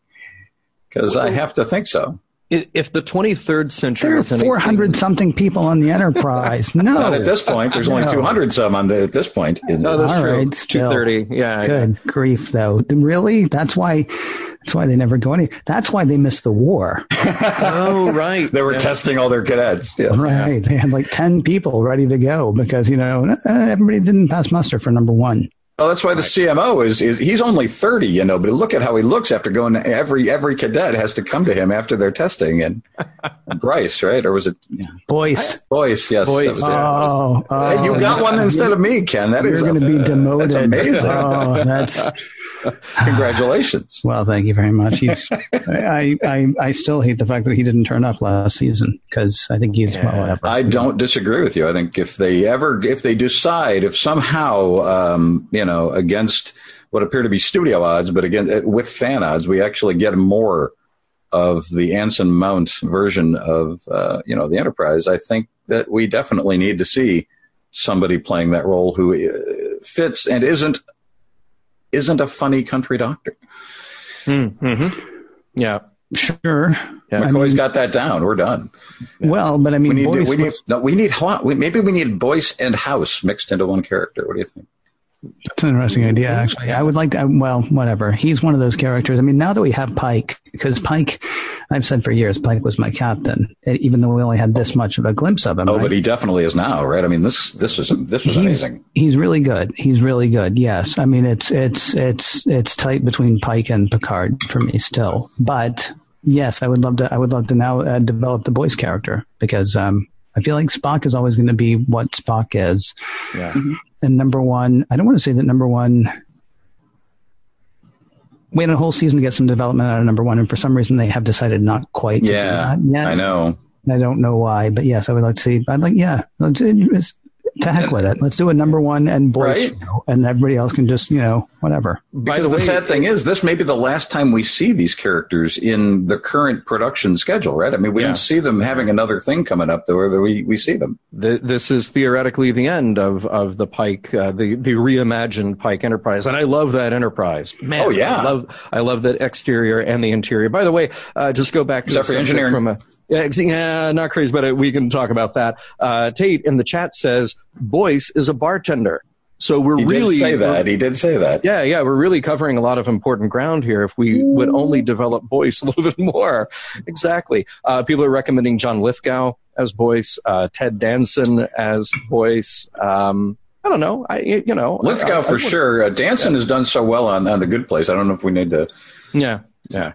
Because I have to think so. I- If the 23rd century There are is anything- 400 something people on the Enterprise. No. Not at this point. There's only No. 200 some on the, at this point. In No, that's All true. right, still. 230. Yeah. Good grief, though. Really? That's why. That's why they never go any. That's why they missed the war. Oh, right. they were Yeah. testing all their cadets. Yes. Right. They had like 10 people ready to go because, you know, uh, everybody didn't pass muster for number one. Well, that's why the CMO is, is he's only 30, you know, but look at how he looks after going every every cadet has to come to him after their testing and Bryce, right? Or was it Boyce. Boyce? Yes. Boyce, was it. Oh, oh, you got one instead of me, Ken. That You're is going to be demoted. That's amazing. Oh, that's Congratulations. well. Thank you very much. He's. I, I I still hate the fact that he didn't turn up last season because I think he's well, whatever. I don't disagree with you. I think if they ever, if they decide, if somehow, um, you know, against what appear to be studio odds, but again uh, with fan odds, we actually get more of the Anson Mount version of, uh, you know, the Enterprise. I think that we definitely need to see somebody playing that role who uh, fits and isn't isn't a funny country doctor. Mm-hmm. Yeah. Sure. Yeah. I mean, got that down. We're done. well, but I mean, We need, Boyce we need, was- no, we need, Hwa- we, maybe we need Boyce and House mixed into one character. What do you think? That's an interesting idea, actually. I would like to, well, whatever. He's one of those characters. I mean, now that we have Pike, because Pike, I've said for years, Pike was my captain, eh, even though we only had this much of a glimpse of him. Oh, right? but he definitely is now, right? I mean, this this is this was he's amazing. he's really good. He's really good. Yes, I mean it's it's it's it's tight between Pike and Picard for me still. But yes, I would love to. I would love to now uh, develop the Boyce character because um, I feel like Spock is always going to be what Spock is. Yeah. And number one, I don't want to say that number one. We had a whole season to get some development out of number one, and for some reason they have decided not quite. To Yeah, do that yet. I know. I don't know why, but yes, I would like to see. I'd like, yeah, it's, to heck with it. Let's do a number one and Boyce, Right. show, and everybody else can just, you know, whatever. By Because the the, way, sad thing is, this may be the last time we see these characters in the current production schedule, right? I mean, we Yeah. don't see them having another thing coming up where we, we see them. th- this is theoretically the end of, of the Pike, uh, the, the reimagined Pike Enterprise. And I love that Enterprise. Man, Oh, yeah. I love, I love the exterior and the interior. By the way, uh, just go back to Except the for engineering. From a, yeah, yeah, not crazy, but uh, we can talk about that. Uh, Tate in the chat says Boyce is a bartender. So we're He really did say that. He did say that. Yeah, yeah, we're really covering a lot of important ground here. If we would only develop Boyce a little bit more, exactly. Uh, people are recommending John Lithgow as Boyce, uh, Ted Danson as Boyce. Um, I don't know. I you know Lithgow I- I for would- sure. Uh, Danson has done so well on, on the Good Place. I don't know if we need to Yeah, yeah.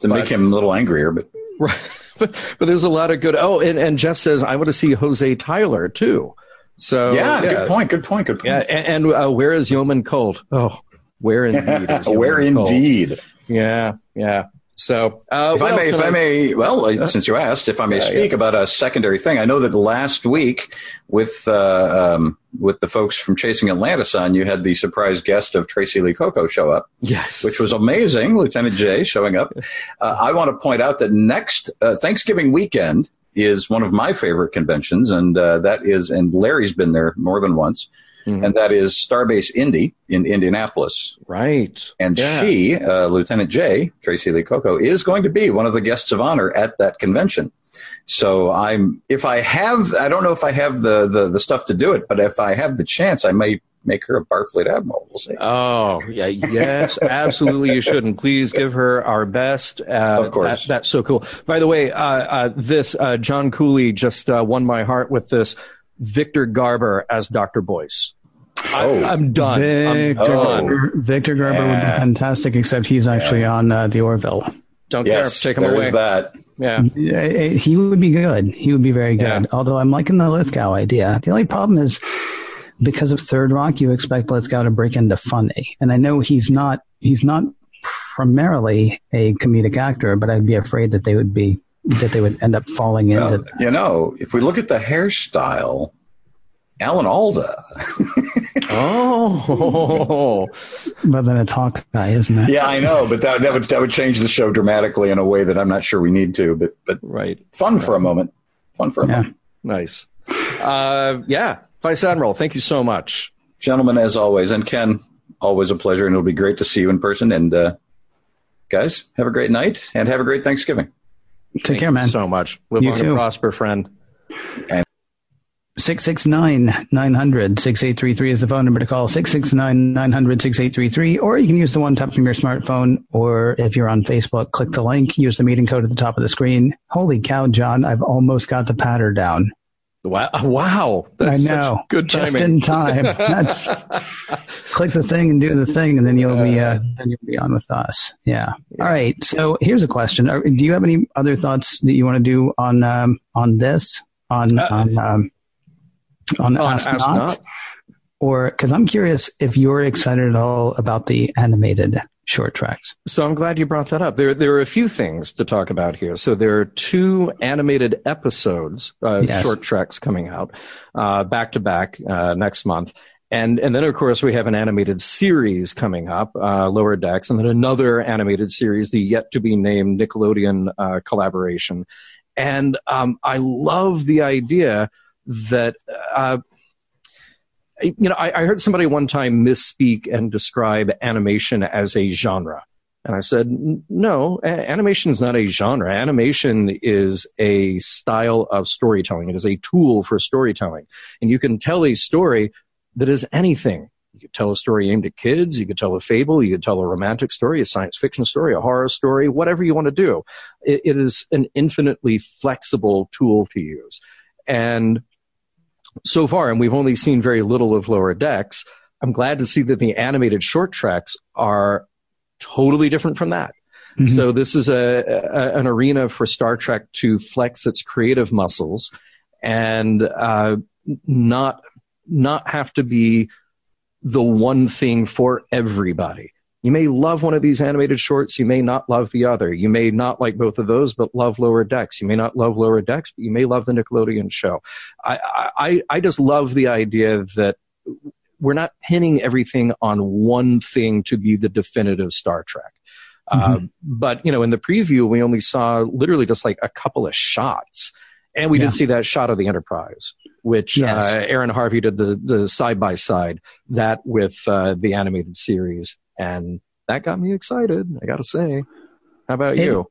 to make him a little angrier, but Right. But, but there's a lot of good. Oh, and, and Jeff says I want to see Jose Tyler too. So yeah, good point. Good point. Good point. Yeah, and, and uh, where is Yeoman Colt? Oh, where indeed? Is Where Colt? indeed? Yeah, yeah. So, uh, If I may, if can I may, well, uh, since you asked, if I may Yeah, speak about a secondary thing, I know that last week with uh, um, with the folks from Chasing Atlantis on, you had the surprise guest of Tracee Lee Cocco show up, yes, which was amazing. Lieutenant Jay showing up. Uh, I want to point out that next uh, Thanksgiving weekend is one of my favorite conventions, and uh, that is, and Larry's been there more than once, Mhm. and that is Starbase Indy in Indianapolis. right. And Yeah. she, uh, Lieutenant J, Tracee Lee Cocco, is going to be one of the guests of honor at that convention. So I'm, if I have, I don't know if I have the, the, the stuff to do it, but if I have the chance, I may make her a Barfleet Admiral. We'll see. Oh, yeah, yes, absolutely. You should, and please give her our best. Uh, Of course. that- that's so cool. By the way, uh, uh, this uh, John Cooley just uh, won my heart with this Victor Garber as Doctor Boyce. Oh. I, am done. I'm Victor, done. Garber, Victor Garber would be fantastic, except he's actually on uh, the Orville. Don't yes, care. Take him there away. is that. Yeah. Uh, He would be good. He would be very good. Yeah. Although I'm liking the Lithgow idea. The only problem is because of Third Rock, you expect Lithgow to break into funny, and I know he's not. He's not primarily a comedic actor, but I'd be afraid that they would be that they would end up falling into. Well, you know, if we look at the hairstyle, Alan Alda. Oh, but then it's Hawkeye, isn't it? yeah, I know, but that, that would that would change the show dramatically in a way that I'm not sure we need to. But but right. fun for a moment. Fun for a Yeah. moment. Nice. Uh, yeah. Vice Admiral, thank you so much. Gentlemen, as always, and Ken, always a pleasure, and it'll be great to see you in person. And uh, guys, have a great night and have a great Thanksgiving. Take Thank care, you man. so much. Live You long too. and prosper, friend. 669 900 6833 is the phone number to call 669 900 6833 or you can use the one tap from your smartphone or if you're on facebook click the link use the meeting code at the top of the screen holy cow john i've almost got the patter down Wow. Wow. That's i know such good timing. just in time that's click the thing and do the thing and then you'll be uh, then you'll be on with us yeah. all right so here's a question do you have any other thoughts that you want to do on um on this on Uh, on um on, On Ask Ask Not? Not? or because I'm curious if you're excited at all about the animated short Treks. So I'm glad you brought that up. There, there are a few things to talk about here. So there are two animated episodes, uh, Yes. short Treks coming out uh, back to back uh, next month. And, and then, of course, we have an animated series coming up, uh, Lower Decks, and then another animated series, the yet to be named Nickelodeon uh, collaboration. And um, I love the idea that uh, you know, I, I heard somebody one time misspeak and describe animation as a genre. And I said, no, animation is not a genre. Animation is a style of storytelling. It is a tool for storytelling. And you can tell a story that is anything. You could tell a story aimed at kids. You could tell a fable. You could tell a romantic story, a science fiction story, a horror story, whatever you want to do. It, it is an infinitely flexible tool to use. And so far, and we've only seen very little of Lower Decks, I'm glad to see that the animated short Treks are totally different from that. Mhm. So this is a, a an arena for Star Trek to flex its creative muscles and uh, not not have to be the one thing for everybody. You may love one of these animated shorts, you may not love the other. You may not like both of those, but love Lower Decks. You may not love Lower Decks, but you may love the Nickelodeon show. I I, I just love the idea that we're not pinning everything on one thing to be the definitive Star Trek. Uh, but you know, in the preview, we only saw literally just like a couple of shots, and we Yeah. did see that shot of the Enterprise, which Yes. uh, Aaron Harvey did the the side by side that with uh, the animated series, and that got me excited. I got to say, how about It- you?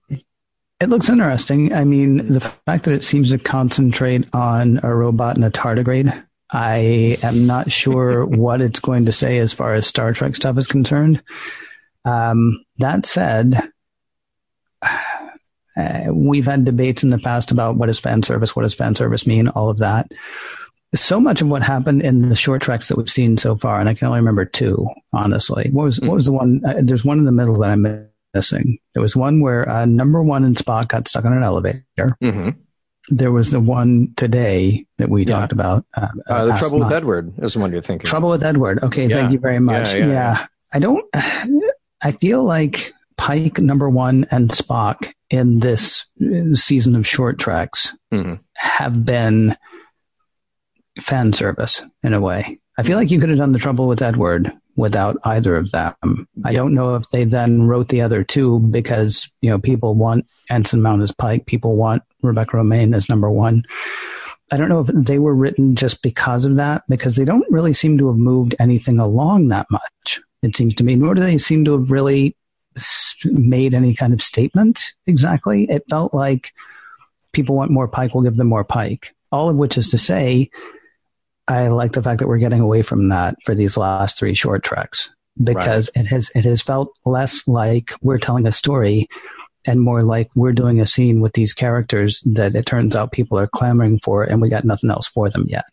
It looks interesting. I mean, the fact that it seems to concentrate on a robot and a tardigrade, I am not sure what it's going to say as far as Star Trek stuff is concerned. Um, that said, uh, we've had debates in the past about what is fan service, what does fan service mean, all of that. So much of what happened in the short Treks that we've seen so far, and I can only remember two, honestly. What was what was the one? Uh, there's one in the middle that I'm missing. There was one where uh, number one and Spock got stuck on an elevator. hmm There was the one today that we Yeah. talked about. Uh, Uh, the trouble with Edward is the one you're thinking. Trouble with Edward. Okay, Yeah. thank you very much. Yeah, Yeah, I don't. I feel like Pike number one and Spock in this uh, season of short Treks Mhm. have been fan service in a way. I feel like you could have done the trouble with Edward without either of them. I don't know if they then wrote the other two because you know people want Anson Mount as Pike, people want Rebecca Romijn as number one. I don't know if they were written just because of that, because they don't really seem to have moved anything along that much. It seems to me, nor do they seem to have really made any kind of statement exactly. It felt like people want more Pike, we'll give them more Pike. All of which is to say, I like the fact that we're getting away from that for these last three short treks because right. it has it has felt less like we're telling a story and more like we're doing a scene with these characters that it turns out people are clamoring for and we got nothing else for them yet.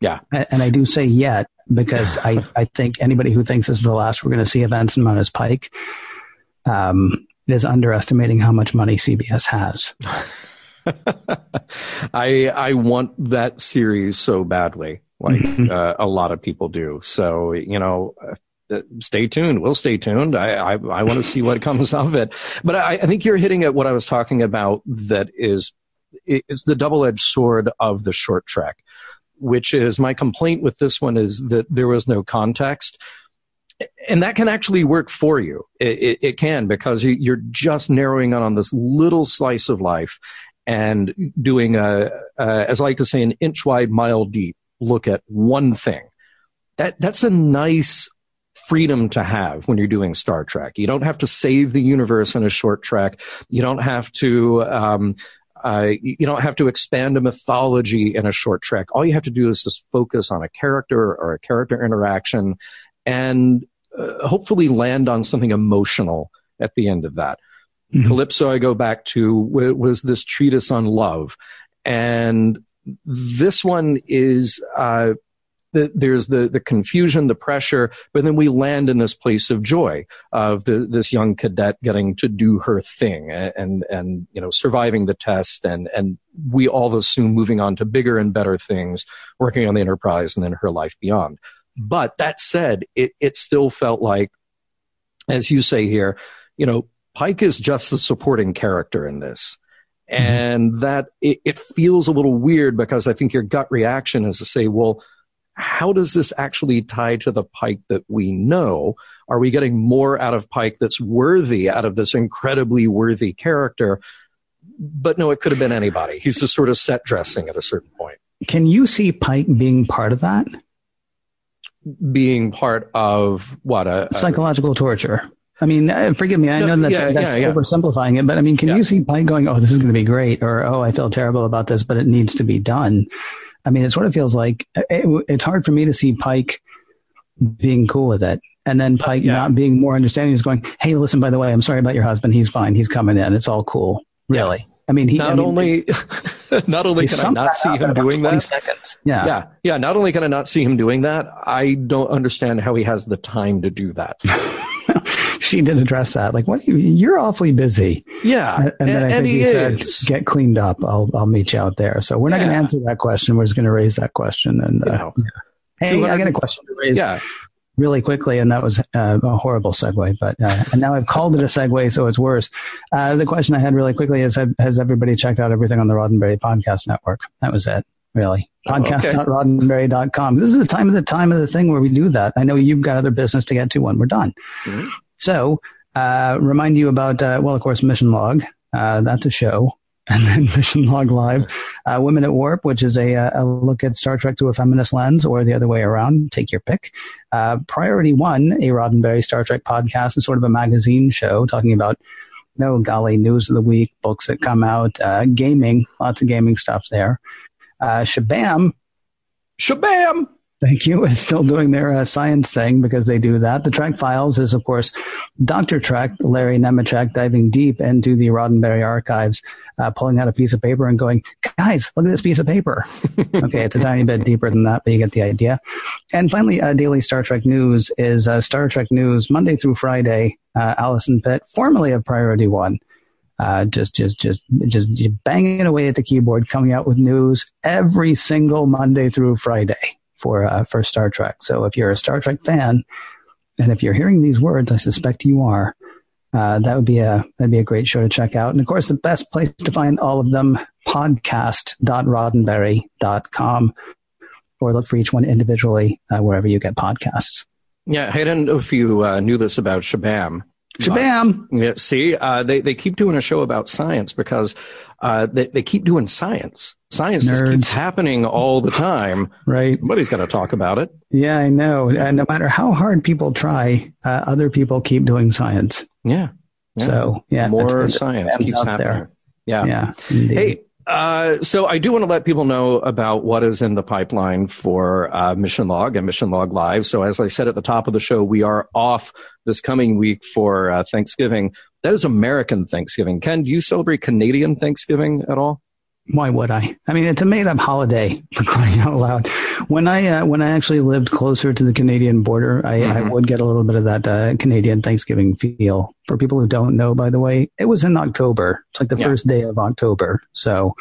Yeah. And I do say yet because I, I think anybody who thinks this is the last we're going to see of Anson Mount's Pike um, is underestimating how much money CBS has. I I want that series so badly, like mm-hmm. uh, a lot of people do. So you know, uh, stay tuned. We'll stay tuned. I I, I want to see what comes of it. But I, I think you're hitting at what I was talking about. That is is the double edged sword of the short Trek, which is my complaint with this one is that there was no context and that can actually work for you. It, it, it, can because you're just narrowing in on this little slice of life, and doing a, a, as I like to say, an inch wide, mile deep look at one thing. That that's a nice freedom to have when you're doing Star Trek. You don't have to save the universe in a short trek. You don't have to. Um, uh, you don't have to expand a mythology in a short trek. All you have to do is just focus on a character or a character interaction, and uh, hopefully land on something emotional at the end of that. Mm-hmm. Calypso, I go back to, was this treatise on love. And this one is, uh, the, there's the, the confusion, the pressure, but then we land in this place of joy of the, this young cadet getting to do her thing and, and, you know, surviving the test and, and we all assume moving on to bigger and better things, working on the enterprise and then her life beyond. But that said, it, it still felt like, as you say here, you know, Pike is just the supporting character in this. Mm-hmm. And that it, it, feels a little weird because I think your gut reaction is to say, well, how does this actually tie to the Pike that we know? Are we getting more out of Pike that's worthy out of this incredibly worthy character? But no, it could have been anybody. He's just sort of set dressing at a certain point. Can you see Pike being part of that? Being part of what? A, psychological a, torture. I mean, uh, forgive me. I no, know that's, yeah, that's yeah, yeah. oversimplifying it, but I mean, can you see Pike going, "Oh, this is going to be great," or "Oh, I feel terrible about this, but it needs to be done"? I mean, it sort of feels like uh, it, it's hard for me to see Pike being cool with it, and then Pike uh, not being more understanding, is going, "Hey, listen, by the way, I'm sorry about your husband. He's fine. He's coming in. It's all cool." Really. I mean, he not I mean, only not only can I not see him doing that. Seconds. Yeah, yeah, yeah. Not only can I not see him doing that, I don't understand how he has the time to do that. she did address that. Like, what? You, are awfully busy. Yeah, and, and then and, I think he, he said, "Get cleaned up. I'll I'll meet you out there." So we're not yeah. going to answer that question. We're just going to raise that question. And uh, yeah. hey, I got a question to raise. Yeah. Really quickly, and that was uh, a horrible segue, but uh, and now I've called it a segue, so it's worse. Uh, the question I had really quickly is: Has everybody checked out everything on the Roddenberry Podcast Network? That was it really. Podcast.roddenberry.com. This is the time of the time of the thing where we do that. I know you've got other business to get to when we're done. Mm-hmm. So, uh, remind you about, uh, well, of course, Mission Log. Uh, that's a show. And then Mission Log Live, uh, Women at Warp, which is a, a, look at Star Trek through a feminist lens, or the other way around. Take your pick. Uh, Priority One, a Roddenberry Star Trek podcast, is sort of a magazine show talking about no golly news of the week, books that come out, uh, gaming, lots of gaming stuff there. Uh, Shabam. Shabam! Thank you. Is still doing their uh, science thing because they do that. The Trek Files is, of course, Dr. Trek, Larry Nemecek diving deep into the Roddenberry archives, uh, pulling out a piece of paper and going, guys, look at this piece of paper. okay, it's a tiny bit deeper than that, but you get the idea. And finally, uh, Daily Star Trek News is uh, Star Trek News Monday through Friday. Uh, Allison Pitt, formerly of Priority One, uh, just, just, just, just banging away at the keyboard, coming out with news every single Monday through Friday for uh, for Star Trek. So if you're a Star Trek fan, and if you're hearing these words, I suspect you are. Uh, that would be a that'd be a great show to check out. And of course, the best place to find all of them podcast.roddenberry.com or look for each one individually uh, wherever you get podcasts. Yeah, I don't know if you uh, knew this about Shabam, Shabam. Yeah, see, uh, they they keep doing a show about science because uh, they they keep doing science. Science just keeps happening all the time. right. Somebody's got to talk about it. Yeah, I know. Uh, no matter how hard people try, uh, other people keep doing science. Yeah. yeah. So yeah, more science keeps happening. There. Yeah. Yeah. Indeed. Hey, Uh, so I do want to let people know about what is in the pipeline for uh, Mission Log and Mission Log Live. So as I said at the top of the show, we are off this coming week for uh, Thanksgiving. That is American Thanksgiving. Ken, do you celebrate Canadian Thanksgiving at all? Why would I? I mean, it's a made-up holiday for crying out loud. When I uh, when I actually lived closer to the Canadian border, I, mm-hmm. I would get a little bit of that uh, Canadian Thanksgiving feel. For people who don't know, by the way, it was in October. It's like the yeah. first day of October. So,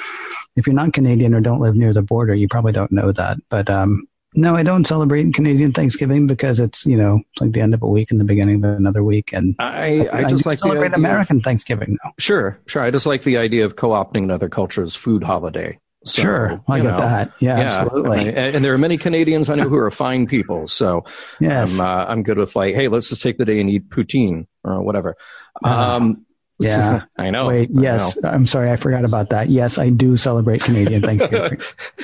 if you're not Canadian or don't live near the border, you probably don't know that. But um, no, I don't celebrate Canadian Thanksgiving because it's you know it's like the end of a week and the beginning of another week, and I I, I just like celebrate American Thanksgiving though. Sure, sure. I just like the idea of co-opting another culture's food holiday. So, I get know, that. Yeah, yeah, absolutely. And, and, there are many Canadians I know who are fine people. So yes. I'm, uh, I'm good with like, hey, let's just take the day and eat poutine or whatever. Uh, um, yeah, I know. Wait, yes, know. I'm sorry, I forgot about that. Yes, I do celebrate Canadian Thanksgiving.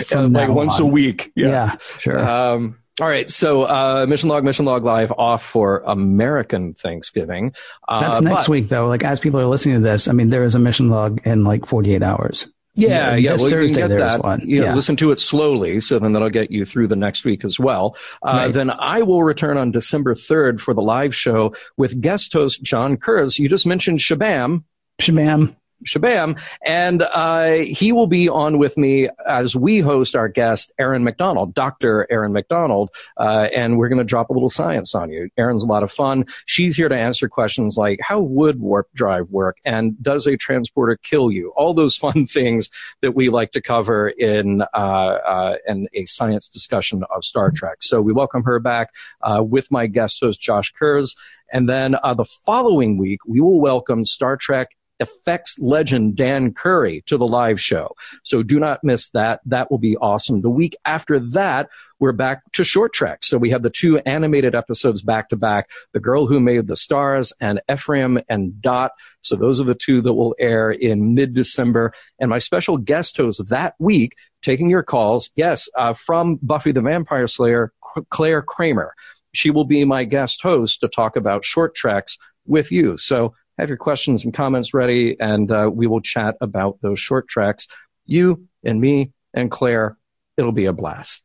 From like once on. a week. Yeah, yeah sure. Um, all right, so uh, Mission Log, Mission Log Live off for American Thanksgiving. Uh, That's next but, week, though. Like as people are listening to this, I mean, there is a Mission Log in like 48 hours. Yeah, yeah. Well, Thursday there's that. one. You know, yeah. listen to it slowly, so then that'll get you through the next week as well. Uh, right. Then I will return on December 3rd for the live show with guest host John Kurz. You just mentioned Shabam. Shabam. Shabam. And uh, he will be on with me as we host our guest, Erin Macdonald, Dr. Erin Macdonald. Uh, and we're going to drop a little science on you. Erin's a lot of fun. She's here to answer questions like how would warp drive work? And does a transporter kill you? All those fun things that we like to cover in, uh, uh in a science discussion of Star Trek. So we welcome her back uh, with my guest host, Josh Kurz. And then uh, the following week, we will welcome Star Trek effects legend Dan Curry to the live show. So do not miss that. That will be awesome. The week after that, we're back to short trek. So we have the two animated episodes back to back, The Girl Who Made the Stars and Ephraim and Dot. So those are the two that will air in mid-December. And my special guest host that week, taking your calls, yes, uh, from Buffy the Vampire Slayer, Claire Kramer. She will be my guest host to talk about short treks with you. So have your questions and comments ready, and uh, we will chat about those short Treks. You and me and Claire, it'll be a blast.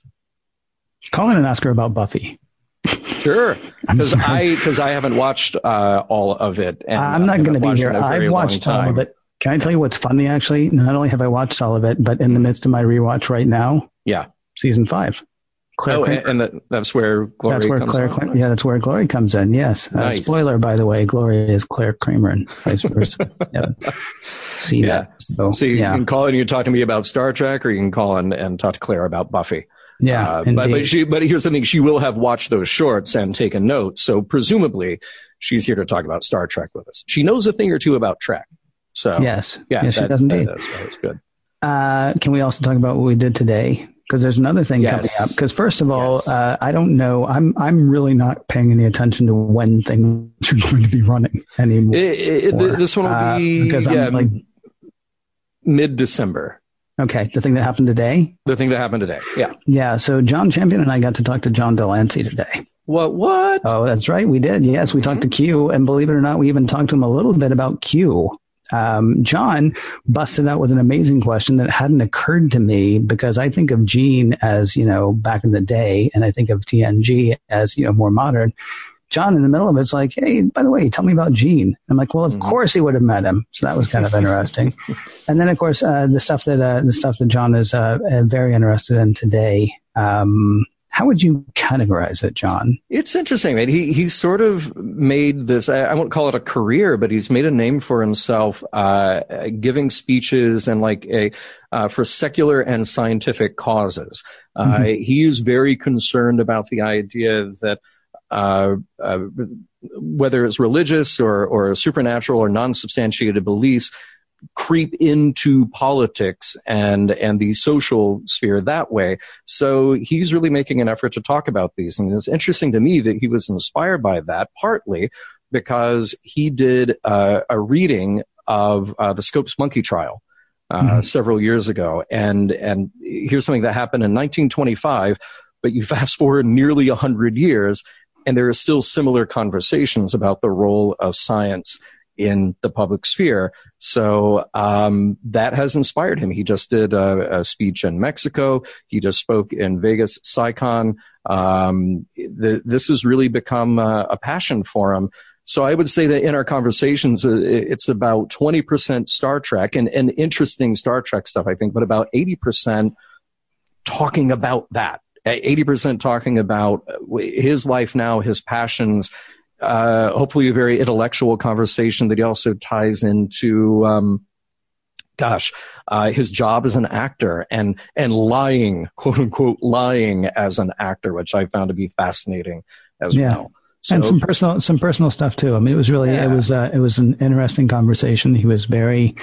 Call in and ask her about Buffy. Sure, because I because I haven't watched uh, all of it. And I'm not going to be here. I've watched all of it. Can I tell you what's funny? Actually, not only have I watched all of it, but in the midst of my rewatch right now, yeah, season five. Claire oh, and, and that's where Glory that's where comes Claire, in. yeah, that's where Glory comes in. Yes. Uh, spoiler, by the way, Glory is Claire Kramer and vice versa. yeah. See yeah. that. So, so you yeah. can call and you talk to me about Star Trek, or you can call and, and talk to Claire about Buffy. Yeah, uh, but, but, she, but here's the thing: she will have watched those shorts and taken notes. So presumably, she's here to talk about Star Trek with us. She knows a thing or two about Trek. So yes, yeah, yes, that, she does indeed. That is, that's good. Uh, can we also talk about what we did today? Because there's another thing yes. coming up. Because first of all, yes. uh, I don't know. I'm I'm really not paying any attention to when things are going to be running anymore. It, it, this one will be uh, because yeah, I'm like mid December. Okay, the thing that happened today. The thing that happened today. Yeah. Yeah. So John Champion and I got to talk to John de Lancie today. What? What? Oh, that's right. We did. Yes, we mm-hmm. talked to Q, and believe it or not, we even talked to him a little bit about Q um, John busted out with an amazing question that hadn't occurred to me because I think of Gene as, you know, back in the day, and I think of TNG as, you know, more modern. John in the middle of it's like, hey, by the way, tell me about Gene. I'm like, well, of mm-hmm. course he would have met him. So that was kind of interesting. and then, of course, uh, the stuff that uh, the stuff that John is uh, very interested in today. Um, how would you categorize it, John? It's interesting, man. He he's sort of made this. I, I won't call it a career, but he's made a name for himself, uh, giving speeches and like a uh, for secular and scientific causes. Uh, mm-hmm. He is very concerned about the idea that. Uh, uh, whether it's religious or, or supernatural or non-substantiated beliefs, creep into politics and and the social sphere that way. So he's really making an effort to talk about these, and it's interesting to me that he was inspired by that partly because he did uh, a reading of uh, the Scopes monkey trial. Uh, mm-hmm. Several years ago, and and here's something that happened in 1925. But you fast forward nearly hundred years, and there are still similar conversations about the role of science in the public sphere. So um, that has inspired him. He just did a, a, speech in Mexico. He just spoke in Vegas, SciCon. Um, the, this has really become a, a, passion for him. So I would say that in our conversations, uh, it's about 20% Star Trek and, and interesting Star Trek stuff, I think, but about 80% talking about that. 80% talking about his life now, his passions, uh, hopefully a very intellectual conversation that he also ties into, um, gosh, uh, his job as an actor and and lying, quote unquote, lying as an actor, which I found to be fascinating as yeah. well. So, and some personal some personal stuff too. I mean, it was really yeah. it was uh, it was an interesting conversation. He was very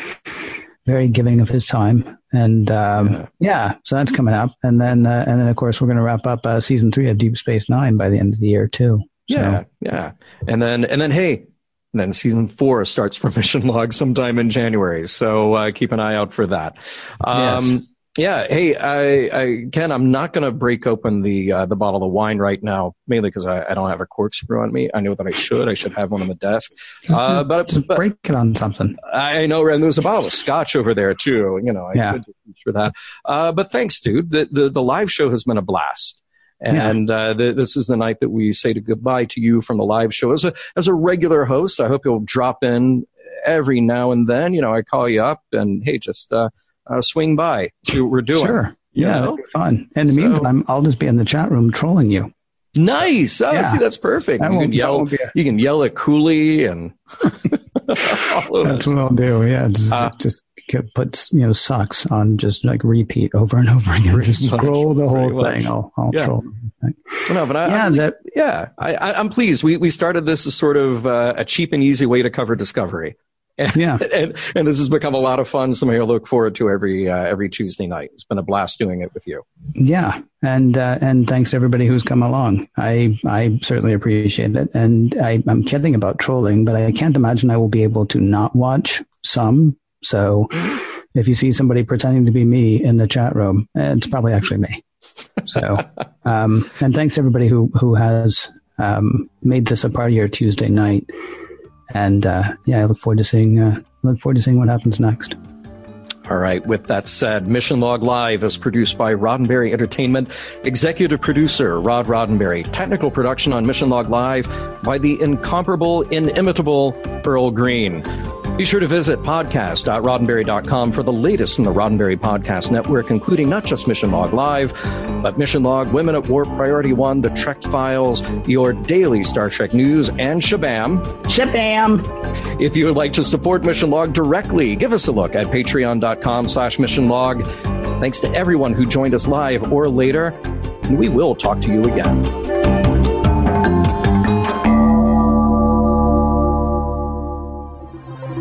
very giving of his time, and um, yeah. yeah. so that's coming up, and then uh, and then of course we're going to wrap up uh, season three of Deep Space Nine by the end of the year too. Yeah, yeah. And then and then hey, and then season four starts for Mission Log sometime in January. So uh, keep an eye out for that. Um, yes. Yeah. Hey, I, I, Ken, I'm not going to break open the uh, the bottle of wine right now, mainly because I, I, don't have a corkscrew on me. I know that I should. I should have one on the desk. Uh, but, but, break it on something. I know, and there's a bottle of scotch over there too. You know, I yeah. could for that. Uh, but thanks, dude. The, the the live show has been a blast. And yeah. uh, th- this is the night that we say to goodbye to you from the live show. As a as a regular host, I hope you'll drop in every now and then. You know, I call you up and hey, just uh, uh, swing by, see what we're doing. Sure, yeah, that'd be fun. In the so, meantime, I'll just be in the chat room trolling you. Nice. Oh, yeah. see, that's perfect. That you can yell. You can yell at Cooley and. that's what I'll do. Yeah, just, uh, just put you know socks on just like repeat over and over again. Just scroll the whole thing. I'll, I'll yeah. troll. Well, no, but I, yeah, I'm, that, yeah, I, am pleased. We we started this as sort of uh, a cheap and easy way to cover Discovery. And, yeah, and, and this has become a lot of fun. Something I look forward to every uh, every Tuesday night. It's been a blast doing it with you. Yeah, and uh, and thanks to everybody who's come along. I I certainly appreciate it, and I, I'm kidding about trolling, but I can't imagine I will be able to not watch some. So if you see somebody pretending to be me in the chat room, it's probably actually me. So, um, and thanks everybody who who has um, made this a part of your Tuesday night. And uh, yeah, I look forward to seeing uh, look forward to seeing what happens next. All right. With that said, Mission Log Live is produced by Roddenberry Entertainment. Executive producer Rod Roddenberry. Technical production on Mission Log Live by the incomparable, inimitable Earl Green. Be sure to visit podcast.roddenberry.com for the latest from the Roddenberry Podcast Network, including not just Mission Log Live, but Mission Log, Women at Warp, Priority One, The Trek Files, your daily Star Trek news, and Shabam. Shabam! If you would like to support Mission Log directly, give us a look at patreon.com slash mission log. Thanks to everyone who joined us live or later, and we will talk to you again.